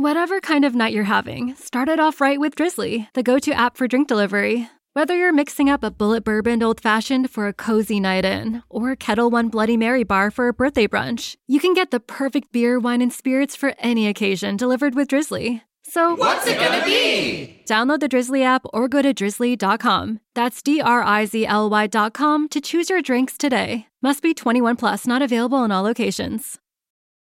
Whatever kind of night you're having, start it off right with Drizly, the go to app for drink delivery. Whether you're mixing up a Bulleit bourbon old fashioned for a cozy night in, or a Ketel One Bloody Mary bar for a birthday brunch, you can get the perfect beer, wine, and spirits for any occasion delivered with Drizly. So, what's it gonna be? Download the Drizly app or go to drizly.com. That's D R I Z L Y.com to choose your drinks today. Must be 21 plus, not available in all locations.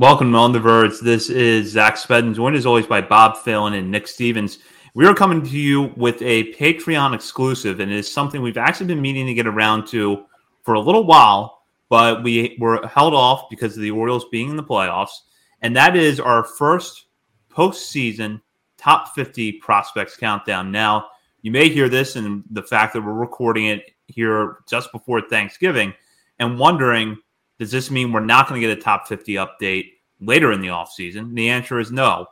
Welcome to on the Verge. This is Zach Spedden, joined as always by Bob Phelan and Nick Stevens. We are coming to you with a Patreon exclusive, and it is something we've actually been meaning to get around to for a little while, but we were held off because of the Orioles being in the playoffs. And that is our first postseason top 50 prospects countdown. Now, you may hear this and the fact that we're recording it here just before Thanksgiving and wondering, does this mean we're not going to get a top 50 update later in the offseason? The answer is no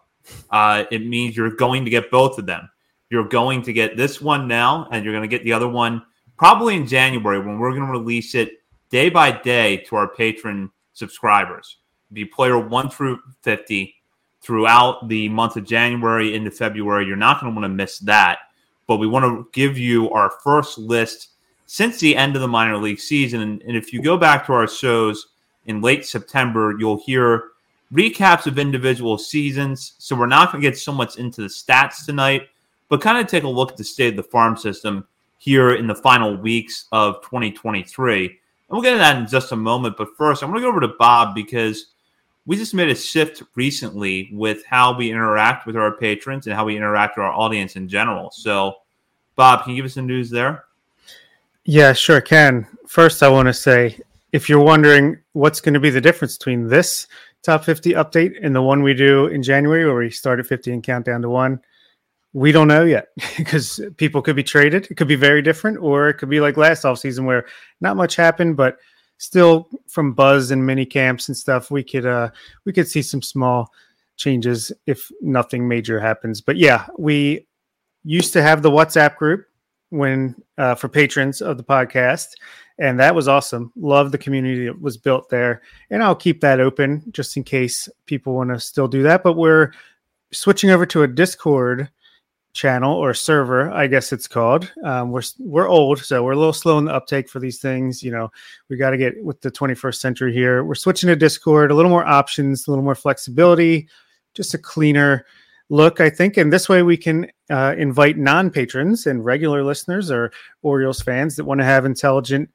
uh, it means you're going to get both of them. You're going to get this one now, and you're going to get the other one probably in January when we're going to release it day by day to our patron subscribers. Be player one through 50 throughout the month of January into February. You're not going to want to miss that. But we want to give you our first list since the end of the minor league season. And, and if you go back to our shows in late September, you'll hear recaps of individual seasons. So we're not going to get so much into the stats tonight, but kind of take a look at the state of the farm system here in the final weeks of 2023. And we'll get into that in just a moment. But first, I'm going to go over to Bob because we just made a shift recently with how we interact with our patrons and how we interact with our audience in general. So, Bob, can you give us some news there? Yeah, sure can. First, I want to say if you're wondering what's going to be the difference between this top 50 update and the one we do in January where we start at 50 and count down to one. We don't know yet because people could be traded. It could be very different, or it could be like last offseason where not much happened, but still from buzz and mini camps and stuff, we could uh we could see some small changes if nothing major happens. But yeah, we used to have the WhatsApp group when uh, for patrons of the podcast and that was awesome. Love the community that was built there, and I'll keep that open just in case people want to still do that. But we're switching over to a Discord channel or server, I guess it's called. Um, we're we're old, so we're a little slow in the uptake for these things. You know, we got to get with the 21st century here. We're switching to Discord, a little more options, a little more flexibility, just a cleaner look, I think. And this way we can uh, invite non patrons and regular listeners or Orioles fans that want to have intelligent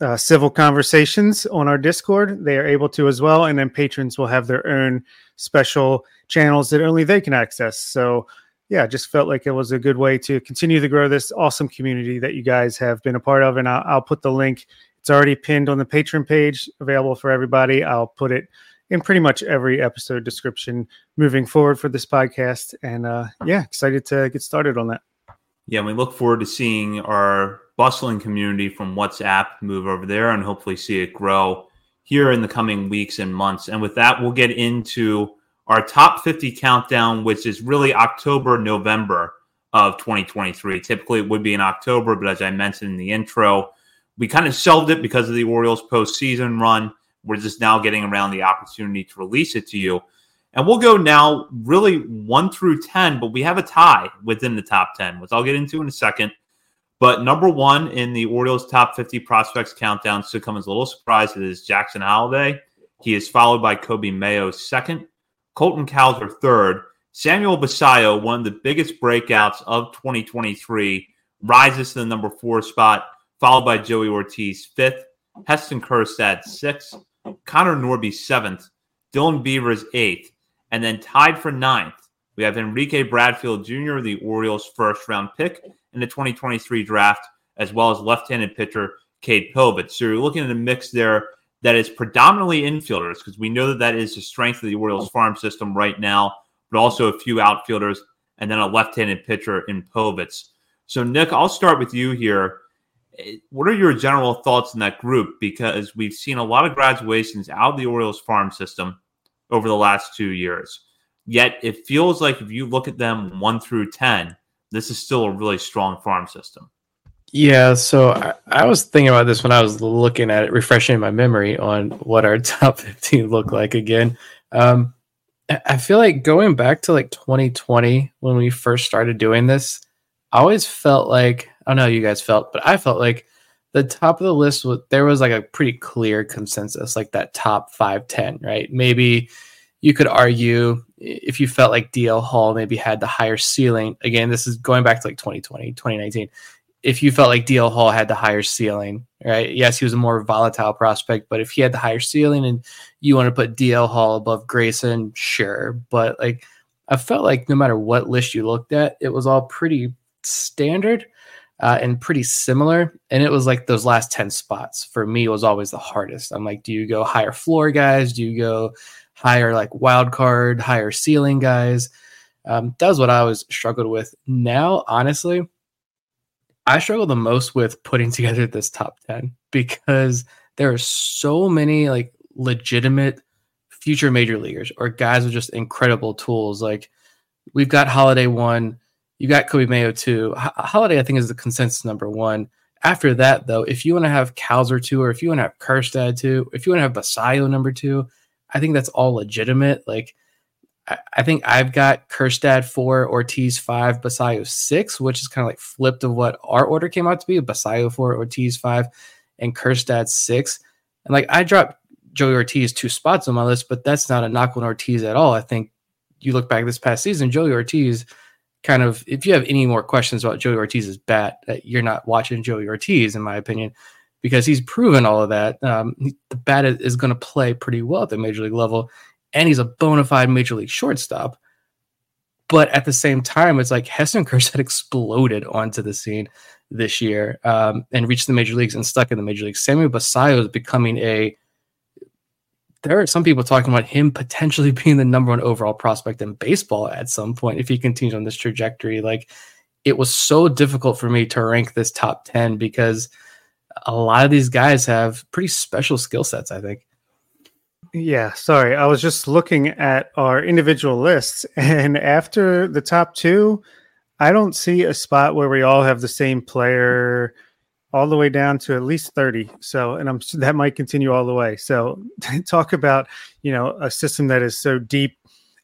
uh, civil conversations on our Discord. They are able to as well. And then patrons will have their own special channels that only they can access. So, yeah, just felt like it was a good way to continue to grow this awesome community that you guys have been a part of. And I'll, I'll put the link, it's already pinned on the patron page, available for everybody. I'll put it in pretty much every episode description moving forward for this podcast. And uh, yeah, excited to get started on that. Yeah, we look forward to seeing our bustling community from WhatsApp move over there and hopefully see it grow here in the coming weeks and months. And with that, we'll get into our top 50 countdown, which is really October, November of 2023. Typically, it would be in October, but as I mentioned in the intro, we kind of shelved it because of the Orioles postseason run. We're just now getting around the opportunity to release it to you. And we'll go now really one through 10, but we have a tie within the top 10, which I'll get into in a second. But number one in the Orioles top 50 prospects countdown should come as a little surprise. It is Jackson Holliday. He is followed by Coby Mayo second, Colton Cowser third. Samuel Basallo, one of the biggest breakouts of 2023, rises to the number four spot, followed by Joey Ortiz fifth, Heston Kjerstad sixth, Connor Norby seventh, Dylan Beavers eighth, and then tied for ninth, we have Enrique Bradfield Jr., the Orioles' first round pick in the 2023 draft, as well as left handed pitcher Cade Povich. So you're looking at a mix there that is predominantly infielders because we know that that is the strength of the Orioles farm system right now, but also a few outfielders and then a left-handed pitcher in Povich. So, Nick, I'll start with you here. What are your general thoughts in that group? Because we've seen a lot of graduations out of the Orioles farm system over the last two years. Yet it feels like if you look at them one through 10, this is still a really strong farm system. Yeah, so I, I, was thinking about this when I was looking at it, refreshing my memory on what our top 15 look like again. Um, I feel like going back to like 2020 when we first started doing this, I always felt like I don't know how you guys felt, but I felt like the top of the list was there was like a pretty clear consensus, like that top five, 10, right? Maybe you could argue if you felt like DL Hall maybe had the higher ceiling. Again, this is going back to like 2020, 2019. If you felt like DL Hall had the higher ceiling, right? Yes, he was a more volatile prospect, but if he had the higher ceiling and you want to put DL Hall above Grayson, sure. But like, I felt like no matter what list you looked at, it was all pretty standard uh, and pretty similar. And it was like those last 10 spots for me was always the hardest. I'm like, do you go higher floor guys? Do you go higher like wild card, higher ceiling guys? Um, that was what I always struggled with. Now, honestly, I struggle the most with putting together this top 10 because there are so many like legitimate future major leaguers or guys with just incredible tools. Like we've got Holliday one, you got Coby Mayo two. H- Holliday, I think, is the consensus number one. After that, though, if you want to have Cowser two, or if you want to have Kjerstad two, if you want to have Basallo number two, I think that's all legitimate. Like I think I've got Kjerstad four, Ortiz five, Basallo six, which is kind of like flipped of what our order came out to be: Basallo four, Ortiz five, and Kjerstad six. And like I dropped Joey Ortiz two spots on my list, but that's not a knock on Ortiz at all. I think you look back this past season, Joey Ortiz kind of if you have any more questions about Joey Ortiz's bat, you're not watching Joey Ortiz, in my opinion, because he's proven all of that. Um, the bat is going to play pretty well at the major league level and he's a bona fide major league shortstop. But at the same time, it's like Heston Kjerstad exploded onto the scene this year um, and reached the major leagues and stuck in the major leagues. Samuel Basallo is becoming a. There are some people talking about him potentially being the number one overall prospect in baseball at some point if he continues on this trajectory. Like, it was so difficult for me to rank this top 10 because a lot of these guys have pretty special skill sets, I think. Yeah, sorry. I was just looking at our individual lists, and after the top two, I don't see a spot where we all have the same player all the way down to at least 30. So, and I'm that might continue all the way. So, talk about, you know, a system that is so deep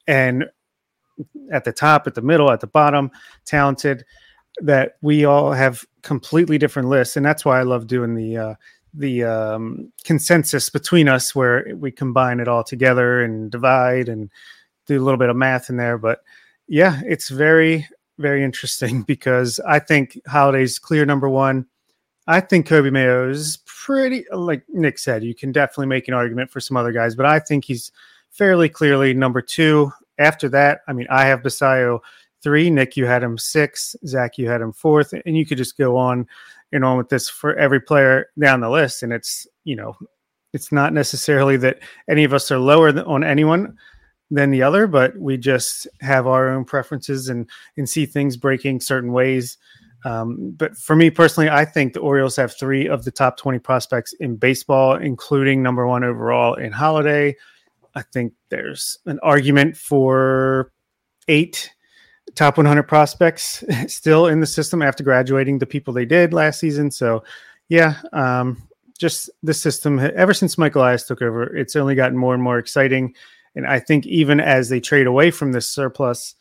and at the top, at the middle, at the bottom, talented that we all have completely different lists. And that's why I love doing the, uh, the um, consensus between us where we combine it all together and divide and do a little bit of math in there. But yeah, it's very, very interesting because I think Holliday's clear number one. I think Coby Mayo is pretty, like Nick said, you can definitely make an argument for some other guys, but I think he's fairly clearly number two. After that, I mean, I have Basallo three. Nick, you had him six. Zach, you had him fourth, and you could just go on and on with this for every player down the list. And it's, you know, it's not necessarily that any of us are lower on anyone than the other, but we just have our own preferences and, and see things breaking certain ways. Um, but for me personally, I think the Orioles have three of the top 20 prospects in baseball, including number one overall in Holliday. I think there's an argument for eight top 100 prospects still in the system after graduating the people they did last season. So, yeah, um, just the system ever since Michael Elias took over, it's only gotten more and more exciting. And I think even as they trade away from this surplus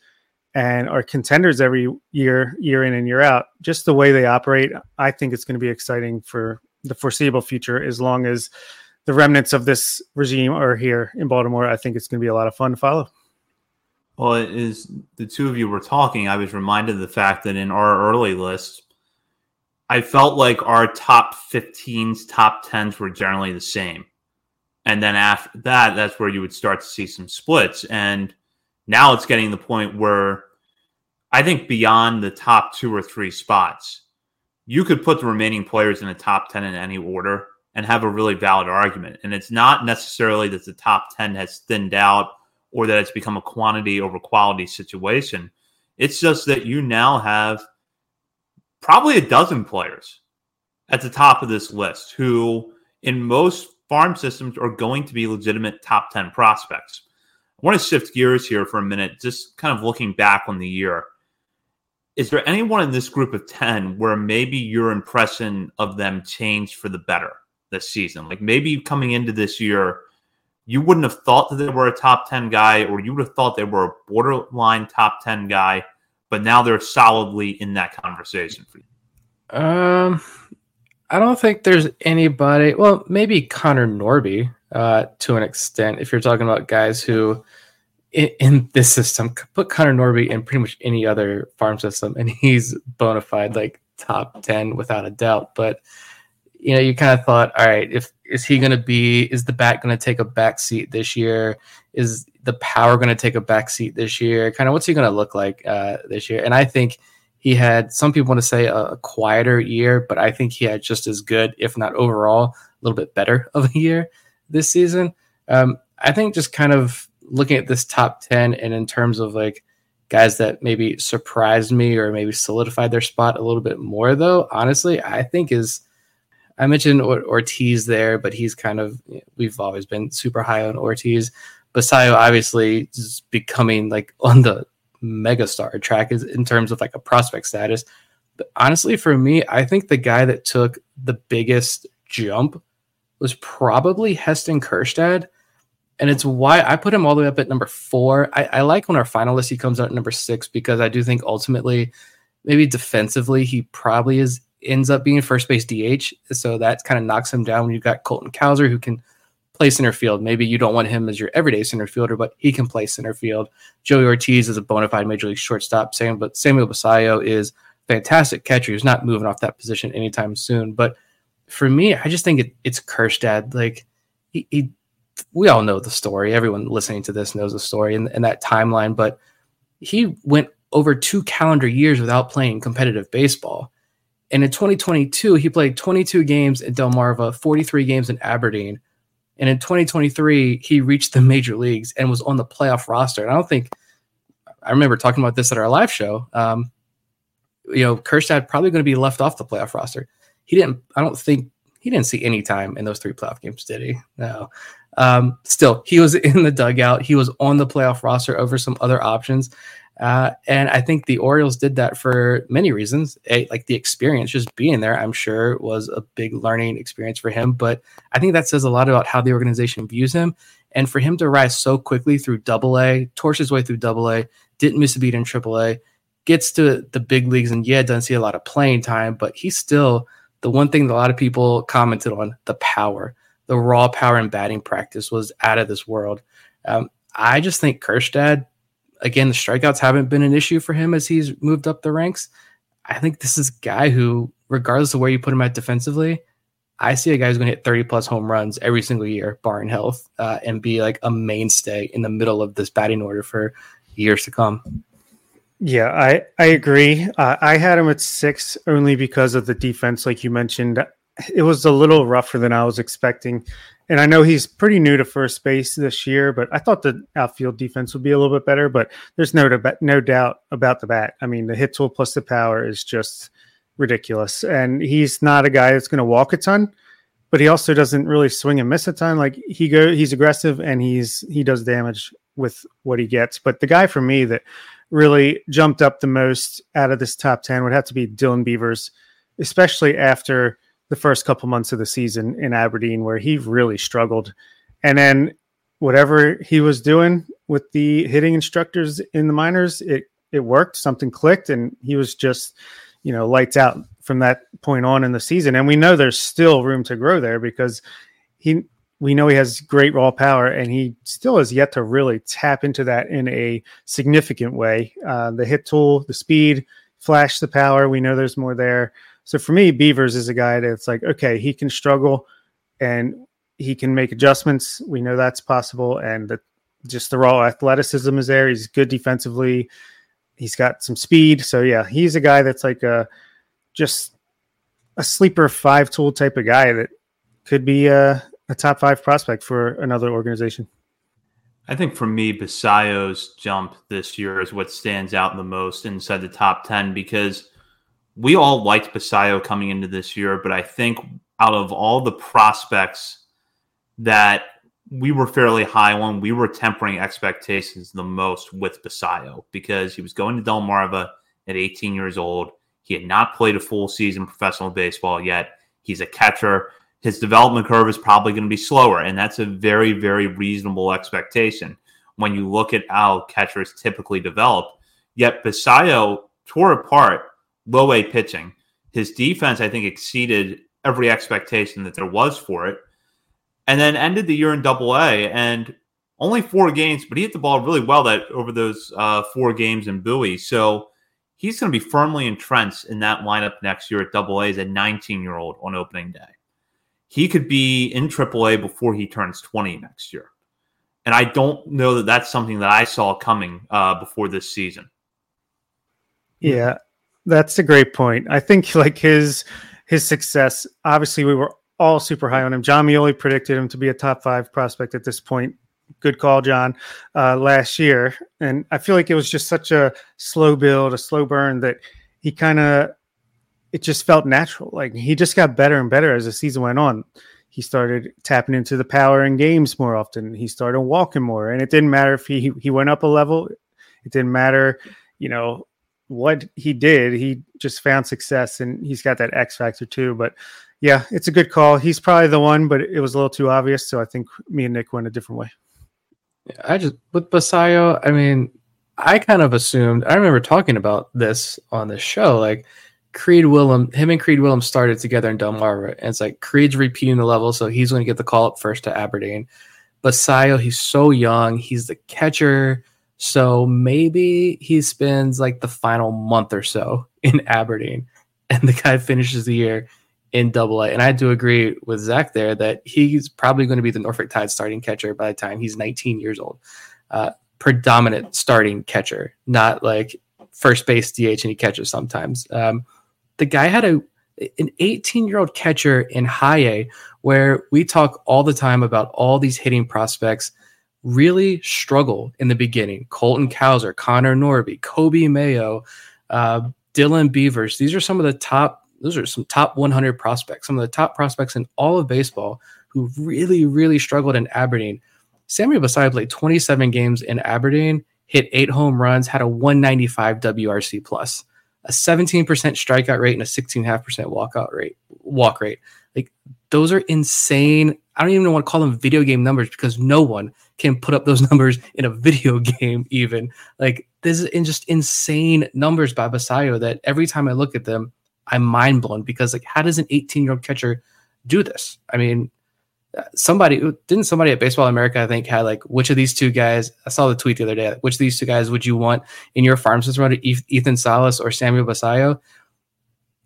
and are contenders every year, year in and year out, just the way they operate, I think it's going to be exciting for the foreseeable future as long as the remnants of this regime are here in Baltimore. I think it's going to be a lot of fun to follow. Well, as the two of you were talking, I was reminded of the fact that in our early list, I felt like our top 15s, top 10s were generally the same. And then after that, that's where you would start to see some splits. And now it's getting the point where I think beyond the top two or three spots, you could put the remaining players in the top 10 in any order and have a really valid argument. And it's not necessarily that the top 10 has thinned out or that it's become a quantity over quality situation. It's just that you now have probably a dozen players at the top of this list who, in most farm systems, are going to be legitimate top 10 prospects. I want to shift gears here for a minute, just kind of looking back on the year. Is there anyone in this group of 10 where maybe your impression of them changed for the better this season? Like maybe coming into this year, you wouldn't have thought that they were a top 10 guy, or you would have thought they were a borderline top 10 guy, but now they're solidly in that conversation for you? Um, I don't think there's anybody. Well, maybe Connor Norby uh, to an extent. If you're talking about guys who in, in, this system, put Connor Norby in pretty much any other farm system, and he's bona fide like top ten without a doubt. But you know, you kind of thought, all right, if is he going to be? Is the bat going to take a back seat this year? Is the power going to take a back seat this year? Kind of what's he going to look like uh, this year? And I think he had some people want to say a, quieter year, but I think he had just as good, if not overall, a little bit better of a year this season. Um, I think just kind of looking at this top 10 and in terms of like guys that maybe surprised me or maybe solidified their spot a little bit more, though, honestly, I think is I mentioned Ortiz there, but he's kind of we've always been super high on Ortiz. Basallo obviously is becoming like on the megastar track is in terms of like a prospect status. But honestly, for me, I think the guy that took the biggest jump was probably Heston Kjerstad. And it's why I put him all the way up at number four. I, I like when our finalist he comes out at number six because I do think ultimately, maybe defensively, he probably is ends up being first base DH. So that kind of knocks him down when you've got Colton Cowser who can play center field. Maybe you don't want him as your everyday center fielder, but he can play center field. Joey Ortiz is a bona fide major league shortstop. Same, but Samuel Basallo is fantastic catcher. He's not moving off that position anytime soon. But for me, I just think it, it's Kjerstad. Like he, he, we all know the story. Everyone listening to this knows the story and, and that timeline. But he went over two calendar years without playing competitive baseball. And in 2022, he played 22 games in Delmarva, 43 games in Aberdeen. And in 2023, he reached the major leagues and was on the playoff roster. And I don't think I remember talking about this at our live show. Um, you know, Kjerstad probably going to be left off the playoff roster. He didn't. I don't think he didn't see any time in those three playoff games, did he? No. Um, still, he was in the dugout. He was on the playoff roster over some other options. Uh, and I think the Orioles did that for many reasons. A, like the experience, just being there, I'm sure was a big learning experience for him. But I think that says a lot about how the organization views him. And for him to rise so quickly through double A, torch his way through double A, didn't miss a beat in triple A, gets to the big leagues, and yeah, doesn't see a lot of playing time, but he's still the one thing that a lot of people commented on the power, the raw power in batting practice was out of this world. Um, I just think Kjerstad again, the strikeouts haven't been an issue for him as he's moved up the ranks. I think this is a guy who, regardless of where you put him at defensively, I see a guy who's going to hit 30 plus home runs every single year, barring health, uh, and be like a mainstay in the middle of this batting order for years to come. Yeah, I I agree. Uh, I had him at six only because of the defense, like you mentioned. It was a little rougher than I was expecting. And I know he's pretty new to first base this year, but I thought the outfield defense would be a little bit better. But there's no no doubt about the bat. I mean, the hit tool plus the power is just ridiculous. And he's not a guy that's going to walk a ton, but he also doesn't really swing and miss a ton. Like he go, he's aggressive and he's he does damage with what he gets. But the guy for me that really jumped up the most out of this top ten would have to be Dylan Beavers, especially after the first couple months of the season in Aberdeen where he really struggled. And then whatever he was doing with the hitting instructors in the minors, it it worked, something clicked and he was just, you know, lights out from that point on in the season. And we know there's still room to grow there because he we know he has great raw power and he still has yet to really tap into that in a significant way. Uh, the hit tool, the speed, flash the power, we know there's more there. So for me, Beavers is a guy that's like, okay, he can struggle and he can make adjustments. We know that's possible. And that just the raw athleticism is there. He's good defensively. He's got some speed. So yeah, he's a guy that's like a just a sleeper five tool type of guy that could be a, a top five prospect for another organization. I think for me, Basallo's jump this year is what stands out the most inside the top 10 because we all liked Basallo coming into this year, but I think out of all the prospects that we were fairly high on, we were tempering expectations the most with Basallo because he was going to Delmarva at 18 years old. He had not played a full season professional baseball yet. He's a catcher his development curve is probably going to be slower. And that's a very, very reasonable expectation when you look at how catchers typically develop. Yet Basallo tore apart low A pitching. His defense, I think, exceeded every expectation that there was for it. And then ended the year in double A and only four games, but he hit the ball really well that over those uh, four games in Bowie. So he's going to be firmly entrenched in that lineup next year at double A as a 19 year old on opening day he could be in triple A before he turns 20 next year. And I don't know that that's something that I saw coming uh, before this season. Yeah, that's a great point. I think like his his success. Obviously, we were all super high on him. Jon Meoli predicted him to be a top five prospect at this point. Good call, John. Uh, last year, and I feel like it was just such a slow build, a slow burn that he kind of it just felt natural. Like he just got better and better as the season went on. He started tapping into the power in games more often. He started walking more, and it didn't matter if he he went up a level. It didn't matter, you know, what he did. He just found success, and he's got that X factor too. But yeah, it's a good call. He's probably the one, but it was a little too obvious. So I think me and Nick went a different way. Yeah, I just with Basallo. I mean, I kind of assumed. I remember talking about this on the show, like Creed Willem, him and Creed Willem started together in Delmarva. And it's like Creed's repeating the level, so he's going to get the call up first to Aberdeen. Basallo, he's so young. He's the catcher. So maybe he spends like the final month or so in Aberdeen. And the guy finishes the year in double A. And I do agree with Zach there that he's probably going to be the Norfolk Tide starting catcher by the time he's 19 years old. Uh, predominant starting catcher, not like first base DH and he catches sometimes. Um, the guy had a an 18 year old catcher in high A where we talk all the time about all these hitting prospects really struggle in the beginning. Colton Cowser, Connor Norby, Coby Mayo, uh, Dylan Beavers. These are some of the top. Those are some top 100 prospects. Some of the top prospects in all of baseball who really, really struggled in Aberdeen. Samuel Basallo played 27 games in Aberdeen, hit eight home runs, had a 195 WRC plus a 17% strikeout rate and a 16.5% walkout rate, walk rate. Like those are insane. I don't even want to call them video game numbers because no one can put up those numbers in a video game, even. Like this is in just insane numbers by Basallo that every time I look at them, I'm mind blown because like how does an 18 year old catcher do this? I mean, uh, somebody didn't somebody at Baseball America I think had like which of these two guys I saw the tweet the other day which of these two guys would you want in your farm system Ethan Salas or Samuel Basallo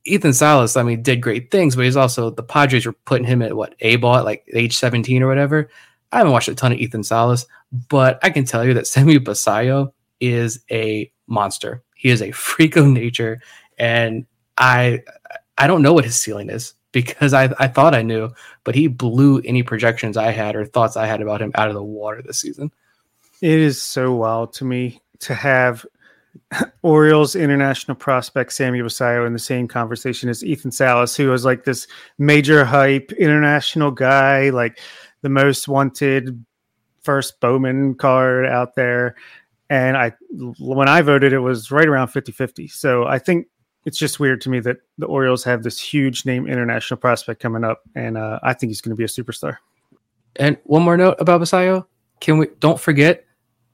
Ethan Salas I mean did great things but he's also the Padres were putting him at what A ball at like age 17 or whatever I haven't watched a ton of Ethan Salas but I can tell you that Samuel Basallo is a monster he is a freak of nature and I I don't know what his ceiling is because I, I thought I knew, but he blew any projections I had or thoughts I had about him out of the water this season. It is so wild to me to have Orioles international prospect Sammy Basallo in the same conversation as Ethan Salas, who was like this major hype international guy, like the most wanted first Bowman card out there. And I, when I voted, it was right around 50 50. So I think it's just weird to me that the Orioles have this huge name international prospect coming up, and uh, I think he's going to be a superstar. And one more note about Basallo: can we don't forget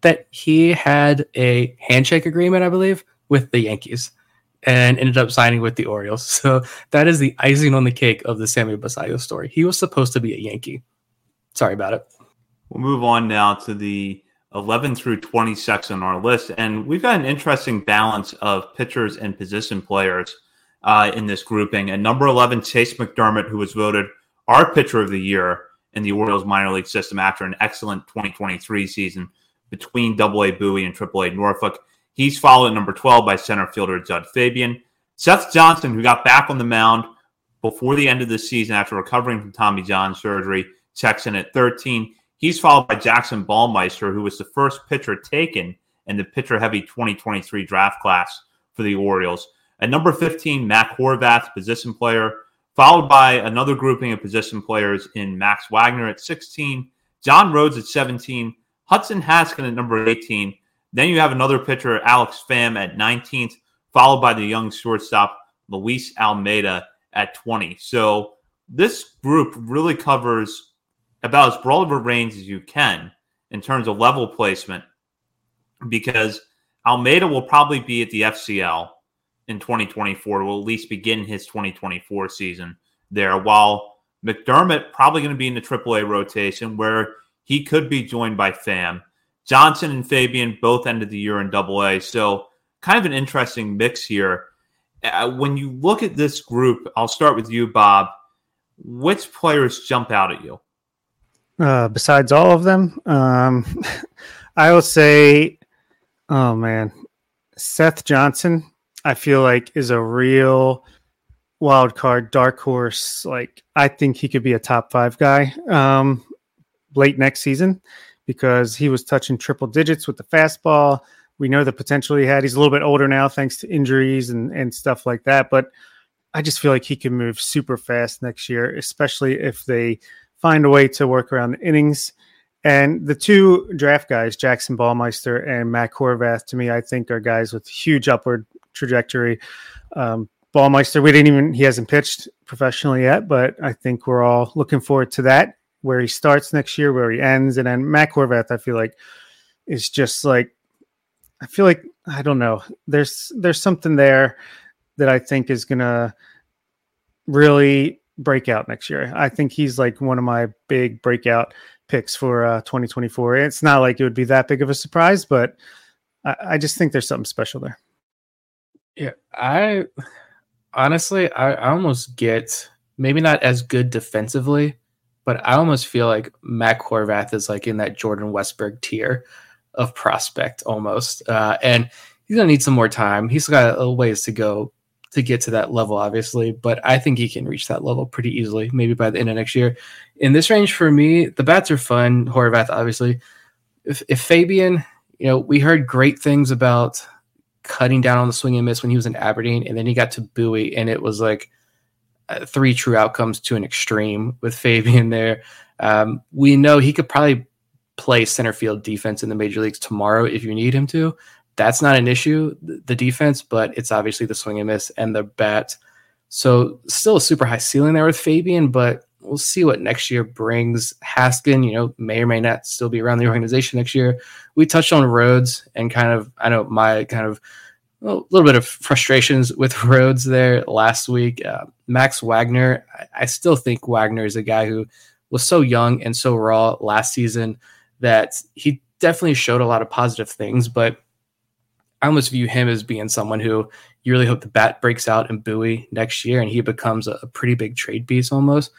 that he had a handshake agreement, I believe, with the Yankees, and ended up signing with the Orioles. So that is the icing on the cake of the Sammy Basallo story. He was supposed to be a Yankee. Sorry about it. We'll move on now to the 11 through 26 on our list. And we've got an interesting balance of pitchers and position players uh, in this grouping. And number 11, Chase McDermott, who was voted our pitcher of the year in the Orioles minor league system after an excellent 2023 season between Double A Bowie and Triple A Norfolk. He's followed at number 12 by center fielder Jud Fabian. Seth Johnson, who got back on the mound before the end of the season after recovering from Tommy John surgery, in at 13. He's followed by Jackson Baumeister, who was the first pitcher taken in the pitcher heavy 2023 draft class for the Orioles. At number 15, Mac Horvath, position player, followed by another grouping of position players in Max Wagner at 16, John Rhodes at 17, Hudson Haskin at number 18. Then you have another pitcher, Alex Pham, at 19th, followed by the young shortstop, Luis Almeida at 20. So this group really covers about as broad of a range as you can in terms of level placement because Almeida will probably be at the FCL in 2024, will at least begin his 2024 season there, while McDermott probably going to be in the AAA rotation where he could be joined by Pham. Johnson and Fabian both ended the year in AA. So kind of an interesting mix here. Uh, when you look at this group, I'll start with you, Bob. Which players jump out at you? Uh, besides all of them, um, I will say, oh man, Seth Johnson. I feel like is a real wild card, dark horse. Like I think he could be a top five guy um, late next season because he was touching triple digits with the fastball. We know the potential he had. He's a little bit older now, thanks to injuries and and stuff like that. But I just feel like he can move super fast next year, especially if they find a way to work around the innings. And the two draft guys, Jackson Baumeister and Mac Horvath, to me, I think are guys with huge upward trajectory. Um, Baumeister, we didn't even, he hasn't pitched professionally yet, but I think we're all looking forward to that, where he starts next year, where he ends. And then Mac Horvath, I feel like, is just like, I feel like, I don't know, there's, there's something there that I think is going to really breakout next year. I think he's like one of my big breakout picks for uh, 2024. It's not like it would be that big of a surprise, but I, I just think there's something special there. Yeah, I honestly, I, I almost get maybe not as good defensively, but I almost feel like Mac Horvath is like in that Jordan Westburg tier of prospect almost. Uh, and he's gonna need some more time. He's got a ways to go to get to that level, obviously, but I think he can reach that level pretty easily, maybe by the end of next year. In this range, for me, the bats are fun. Horvath, obviously. If, if Fabian, you know, we heard great things about cutting down on the swing and miss when he was in Aberdeen, and then he got to Bowie, and it was like uh, three true outcomes to an extreme with Fabian there. Um, we know he could probably play center field defense in the major leagues tomorrow if you need him to that's not an issue, the defense, but it's obviously the swing and miss and the bat. So still a super high ceiling there with Fabian, but we'll see what next year brings. Haskin, you know, may or may not still be around the organization next year. We touched on Rhodes and kind of, I know my kind of a little bit of frustrations with Rhodes there last week. Uh, Max Wagner, I, I still think Wagner is a guy who was so young and so raw last season that he definitely showed a lot of positive things, but I almost view him as being someone who you really hope the bat breaks out in Bowie next year and he becomes a, a pretty big trade piece almost.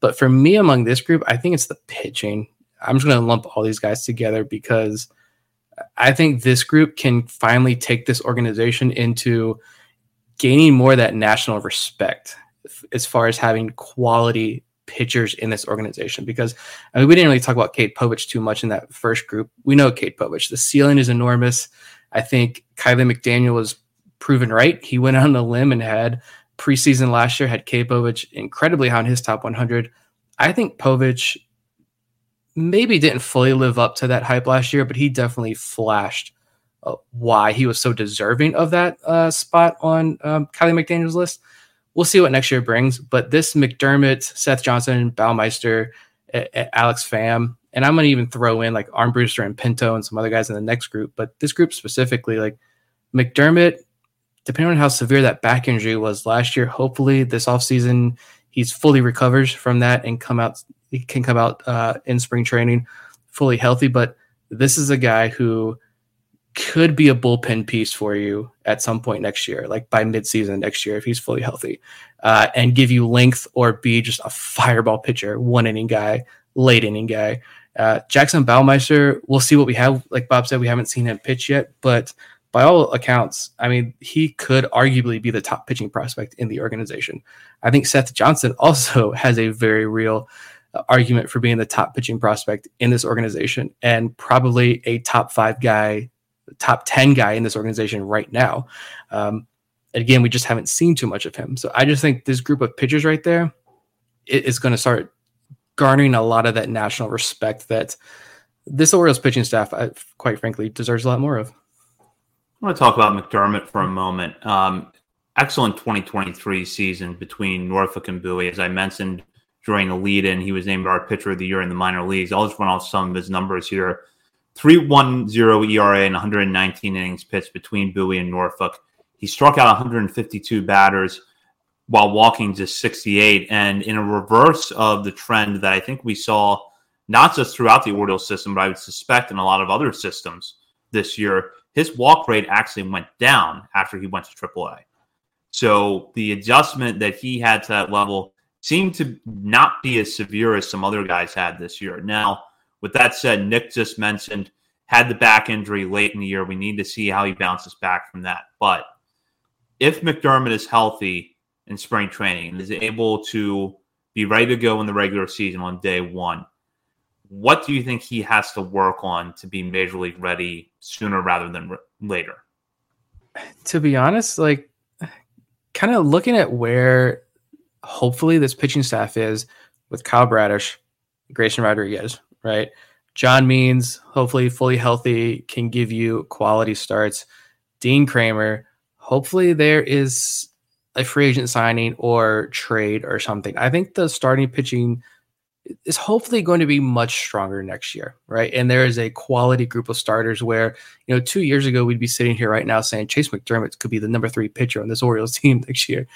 But for me, among this group, I think it's the pitching. I'm just going to lump all these guys together because I think this group can finally take this organization into gaining more of that national respect as far as having quality pitchers in this organization. Because I mean, we didn't really talk about Cade Povich too much in that first group. We know Cade Povich. The ceiling is enormous. I think Kiley McDaniel was proven right. He went on a limb and had preseason last year, had Povich incredibly high on his top 100. I think Povich maybe didn't fully live up to that hype last year, but he definitely flashed uh, why he was so deserving of that uh, spot on um, Kiley McDaniel's list. We'll see what next year brings, but this McDermott, Seth Johnson, Baumeister, Alex Pham, and I'm gonna even throw in like Armbruster and Pinto and some other guys in the next group. But this group specifically, like McDermott, depending on how severe that back injury was last year, hopefully this offseason he's fully recovers from that and come out he can come out uh, in spring training fully healthy. But this is a guy who could be a bullpen piece for you at some point next year, like by midseason next year, if he's fully healthy, uh, and give you length or be just a fireball pitcher, one inning guy, late inning guy. Uh, Jackson Baumeister, we'll see what we have. Like Bob said, we haven't seen him pitch yet, but by all accounts, I mean, he could arguably be the top pitching prospect in the organization. I think Seth Johnson also has a very real argument for being the top pitching prospect in this organization and probably a top five guy, top 10 guy in this organization right now. Um, again, we just haven't seen too much of him. So I just think this group of pitchers right there is going to start garnering a lot of that national respect that this Orioles pitching staff, uh, quite frankly, deserves a lot more of. I want to talk about McDermott for a moment. Um, excellent 2023 season between Norfolk and Bowie. As I mentioned during the lead in, he was named our pitcher of the year in the minor leagues. I'll just run off some of his numbers here 3.10 ERA and 119 innings pitched between Bowie and Norfolk. He struck out 152 batters while walking just 68. And in a reverse of the trend that I think we saw not just throughout the Orioles system, but I would suspect in a lot of other systems this year, his walk rate actually went down after he went to AAA. So the adjustment that he had to that level seemed to not be as severe as some other guys had this year. Now, with that said, Nick just mentioned had the back injury late in the year. We need to see how he bounces back from that. But if McDermott is healthy in spring training and is able to be ready to go in the regular season on day one, what do you think he has to work on to be major league ready sooner rather than re- later? To be honest, like kind of looking at where hopefully this pitching staff is with Kyle Bradish, Grayson Rodriguez, right? John Means, hopefully fully healthy, can give you quality starts. Dean Kremer, hopefully there is a free agent signing or trade or something. I think the starting pitching is hopefully going to be much stronger next year, right? And there is a quality group of starters where, you know, two years ago we'd be sitting here right now saying Chase McDermott could be the number three pitcher on this Orioles team next year.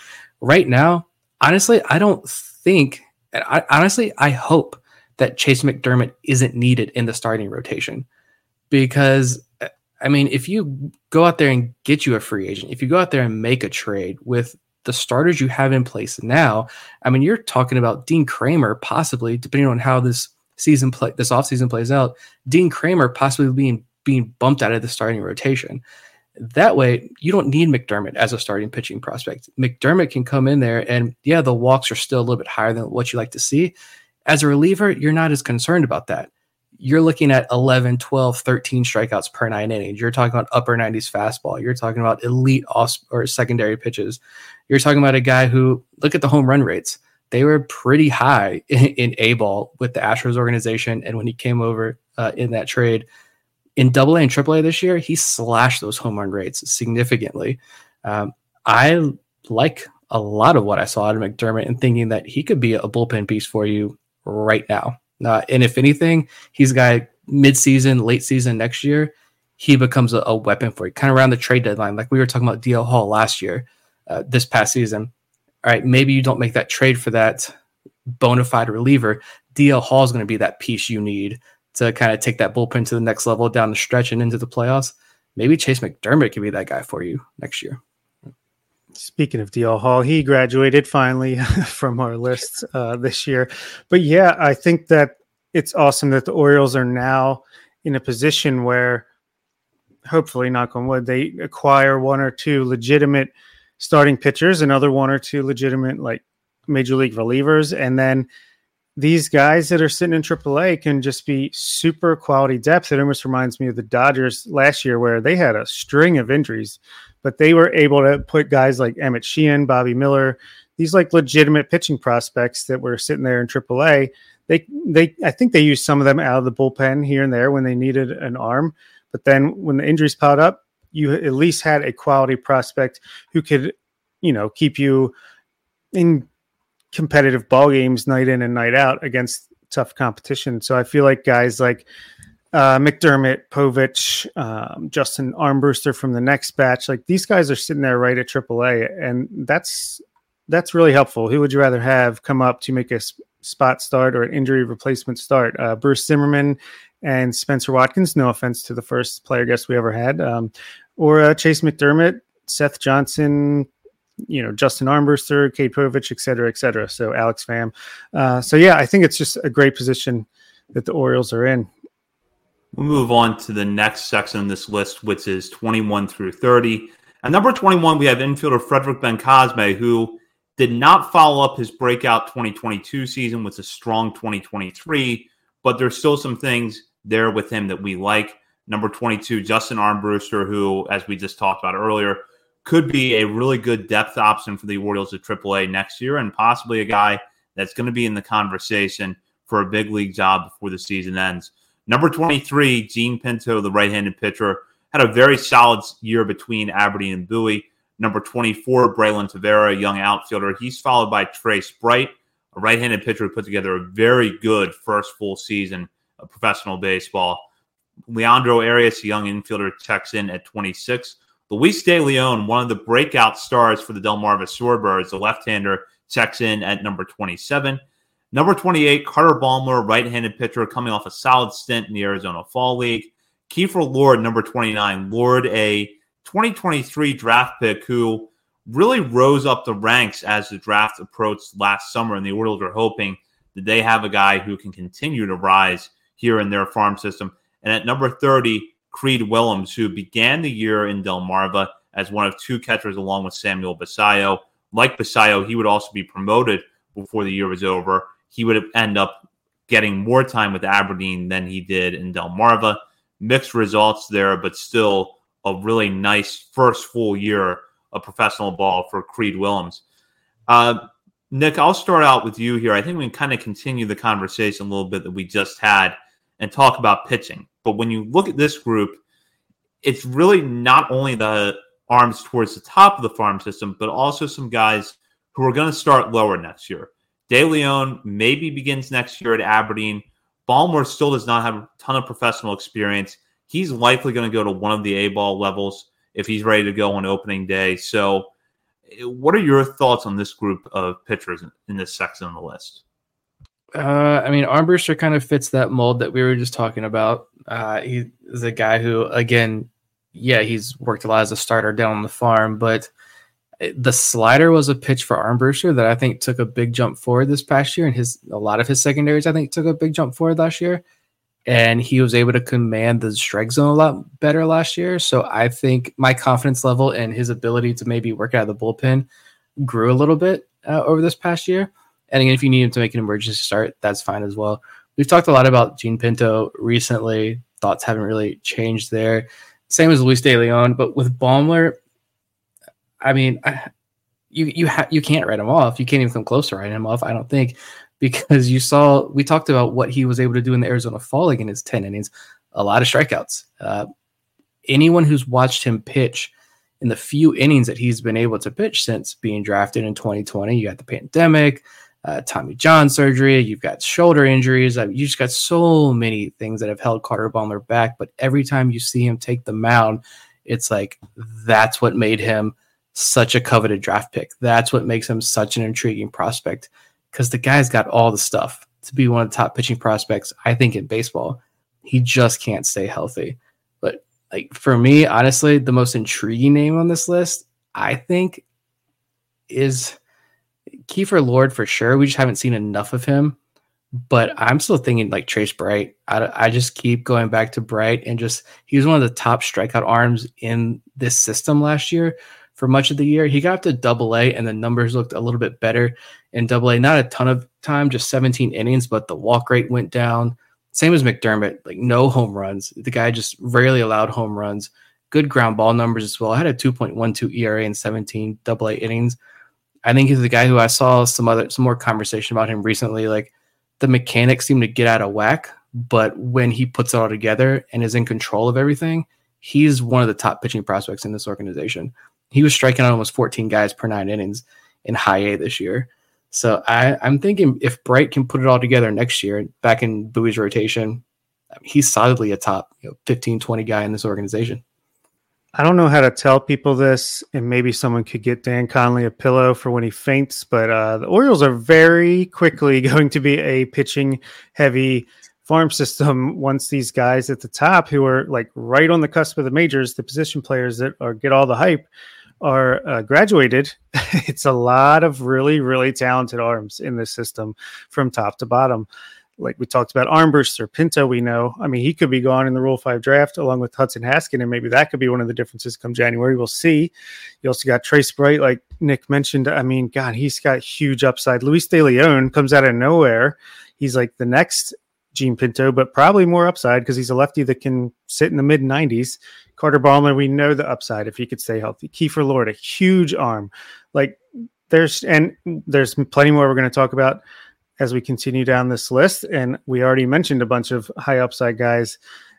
Right now, honestly, I don't think, and I honestly I hope that Chase McDermott isn't needed in the starting rotation because I mean, if you go out there and get you a free agent, if you go out there and make a trade with the starters you have in place now, I mean, you're talking about Dean Kremer possibly, depending on how this season play this offseason plays out, Dean Kremer possibly being being bumped out of the starting rotation. That way, you don't need McDermott as a starting pitching prospect. McDermott can come in there and yeah, the walks are still a little bit higher than what you like to see. As a reliever, you're not as concerned about that you're looking at 11, 12, 13 strikeouts per nine innings. You're talking about upper 90s fastball. You're talking about elite or secondary pitches. You're talking about a guy who, look at the home run rates. They were pretty high in, in A ball with the Astros organization. And when he came over uh, in that trade in double A and triple A this year, he slashed those home run rates significantly. Um, I like a lot of what I saw out of McDermott and thinking that he could be a bullpen piece for you right now. Uh, and if anything, he's got mid-season, late season next year, he becomes a, a, weapon for you. Kind of around the trade deadline, like we were talking about DL Hall last year, uh, this past season. All right, maybe you don't make that trade for that bona fide reliever. DL Hall is going to be that piece you need to kind of take that bullpen to the next level down the stretch and into the playoffs. Maybe Chase McDermott could be that guy for you next year. Speaking of DL Hall, he graduated finally from our list uh, this year. But yeah, I think that it's awesome that the Orioles are now in a position where, hopefully, knock on wood, they acquire one or two legitimate starting pitchers, another one or two legitimate like major league relievers, and then these guys that are sitting in AAA can just be super quality depth. It almost reminds me of the Dodgers last year, where they had a string of injuries but they were able to put guys like Emmett Sheehan, Bobby Miller, these like legitimate pitching prospects that were sitting there in AAA. They they I think they used some of them out of the bullpen here and there when they needed an arm, but then when the injuries piled up, you at least had a quality prospect who could, you know, keep you in competitive ball games night in and night out against tough competition. So I feel like guys like uh, McDermott, Povich, um, Justin Armbruster from the next batch. Like these guys are sitting there right at AAA, and that's that's really helpful. Who would you rather have come up to make a sp- spot start or an injury replacement start? Uh, Bruce Zimmermann and Spencer Watkins. No offense to the first player guest we ever had, um, or uh, Chase McDermott, Seth Johnson. You know, Justin Armbruster, Cade Povich, et cetera, et cetera. So Alex Pham. Uh, so yeah, I think it's just a great position that the Orioles are in. We'll move on to the next section of this list, which is 21 through 30. At number 21, we have infielder Frederick Bencosme, who Did not follow up his breakout 2022 season with a strong 2023, but there's still some things there with him that we like. Number 22, Justin Armbruster, who, as we just talked about earlier, could be a really good depth option for the Orioles at AAA next year, and possibly a guy that's going to be in the conversation for a big league job before the season ends. Number 23, Jean Pinto, the right handed pitcher, had a very solid year between Aberdeen and Bowie. Number 24, Braylon Tavera, young outfielder. He's followed by Trace Bright, a right handed pitcher who put together a very good first full season of professional baseball. Leandro Arias, a young infielder, checks in at 26. Luis De Leon, one of the breakout stars for the Delmarva Shorebirds, the left hander, checks in at number 27. Number 28, Carter Baumler, right handed pitcher, coming off a solid stint in the Arizona Fall League. Kiefer Lord, number 29. Lord, a 2023 draft pick who really rose up the ranks as the draft approached last summer, and the Orioles are hoping that they have a guy who can continue to rise here in their farm system. And at number 30, Creed Willems, who began the year in Delmarva as one of two catchers along with Samuel Basallo. Like Basallo, he would also be promoted before the year was over. He would end up getting more time with Aberdeen than he did in Delmarva. Mixed results there, but still a really nice first full year of professional ball for Creed Willems. Uh, Nick, I'll start out with you here. I think we can kind of continue the conversation a little bit that we just had and talk about pitching. But when you look at this group, it's really not only the arms towards the top of the farm system, but also some guys who are going to start lower next year. De Leon maybe begins next year at Aberdeen. Baumler still does not have a ton of professional experience. He's likely going to go to one of the A ball levels if he's ready to go on opening day. So, what are your thoughts on this group of pitchers in this section of the list? Uh, I mean, Armbruster kind of fits that mold that we were just talking about. Uh, he is a guy who, again, yeah, he's worked a lot as a starter down on the farm, but the slider was a pitch for Armbruster that I think took a big jump forward this past year, and his a lot of his secondaries I think took a big jump forward last year, and he was able to command the strike zone a lot better last year. So I think my confidence level and his ability to maybe work out of the bullpen grew a little bit uh, over this past year. And again, if you need him to make an emergency start, that's fine as well. We've talked a lot about Jean Pinto recently. Thoughts haven't really changed there. Same as Luis De Leon, but with Baumler, I mean, I, you you ha- you can't write him off. You can't even come close to writing him off. I don't think because you saw we talked about what he was able to do in the Arizona Fall League in his ten innings, a lot of strikeouts. Uh, anyone who's watched him pitch in the few innings that he's been able to pitch since being drafted in 2020, you got the pandemic, uh, Tommy John surgery, you've got shoulder injuries. I mean, you just got so many things that have held Carter Baumler back. But every time you see him take the mound, it's like that's what made him such a coveted draft pick. That's what makes him such an intriguing prospect because the guy's got all the stuff to be one of the top pitching prospects, I think, in baseball. He just can't stay healthy. But like for me, honestly, the most intriguing name on this list, I think, is Kiefer Lord for sure. We just haven't seen enough of him. But I'm still thinking like Trace Bright. I, I just keep going back to Bright and just he was one of the top strikeout arms in this system last year for much of the year. He got up to double A and the numbers looked a little bit better in double A. Not a ton of time, just 17 innings, but the walk rate went down. Same as McDermott, like no home runs. The guy just rarely allowed home runs. Good ground ball numbers as well. I had a 2.12 ERA in 17 double A innings. I think he's the guy who I saw some other some more conversation about him recently. Like the mechanics seem to get out of whack, but when he puts it all together and is in control of everything, he's one of the top pitching prospects in this organization. He was striking out almost 14 guys per nine innings in high A this year. So I, I'm thinking if Bright can put it all together next year, back in Bowie's rotation, he's solidly a top you know, 15, 20 guy in this organization. I don't know how to tell people this, and maybe someone could get Dan Connolly a pillow for when he faints. But uh, the Orioles are very quickly going to be a pitching heavy farm system once these guys at the top, who are like right on the cusp of the majors, the position players that are get all the hype, are uh, graduated. it's a lot of really, really talented arms in this system from top to bottom. like we talked about Armbrust or Pinto, we know. I mean, he could be gone in the Rule 5 draft along with Hudson Haskin, and maybe that could be one of the differences come January. We'll see. You also got Trace Bright, like Nick mentioned. I mean, God, he's got huge upside. Luis De Leon comes out of nowhere. He's like the next Jean Pinto, but probably more upside because he's a lefty that can sit in the mid 90s. Carter Baumler, we know the upside if he could stay healthy. Kiefer Lord, a huge arm. Like there's and there's plenty more we're going to talk about as we continue down this list. And we already mentioned a bunch of high upside guys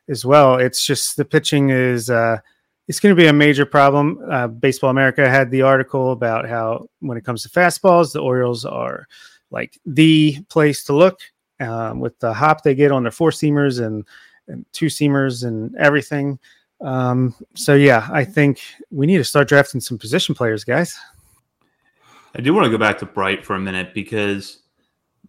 as well. It's just the pitching is uh, it's going to be a major problem. Uh, Baseball America had the article about how when it comes to fastballs, the Orioles are like the place to look um, with the hop they get on their four seamers and, and two seamers and everything. Um, so yeah, I think we need to start drafting some position players, guys. I do want to go back to Bright for a minute because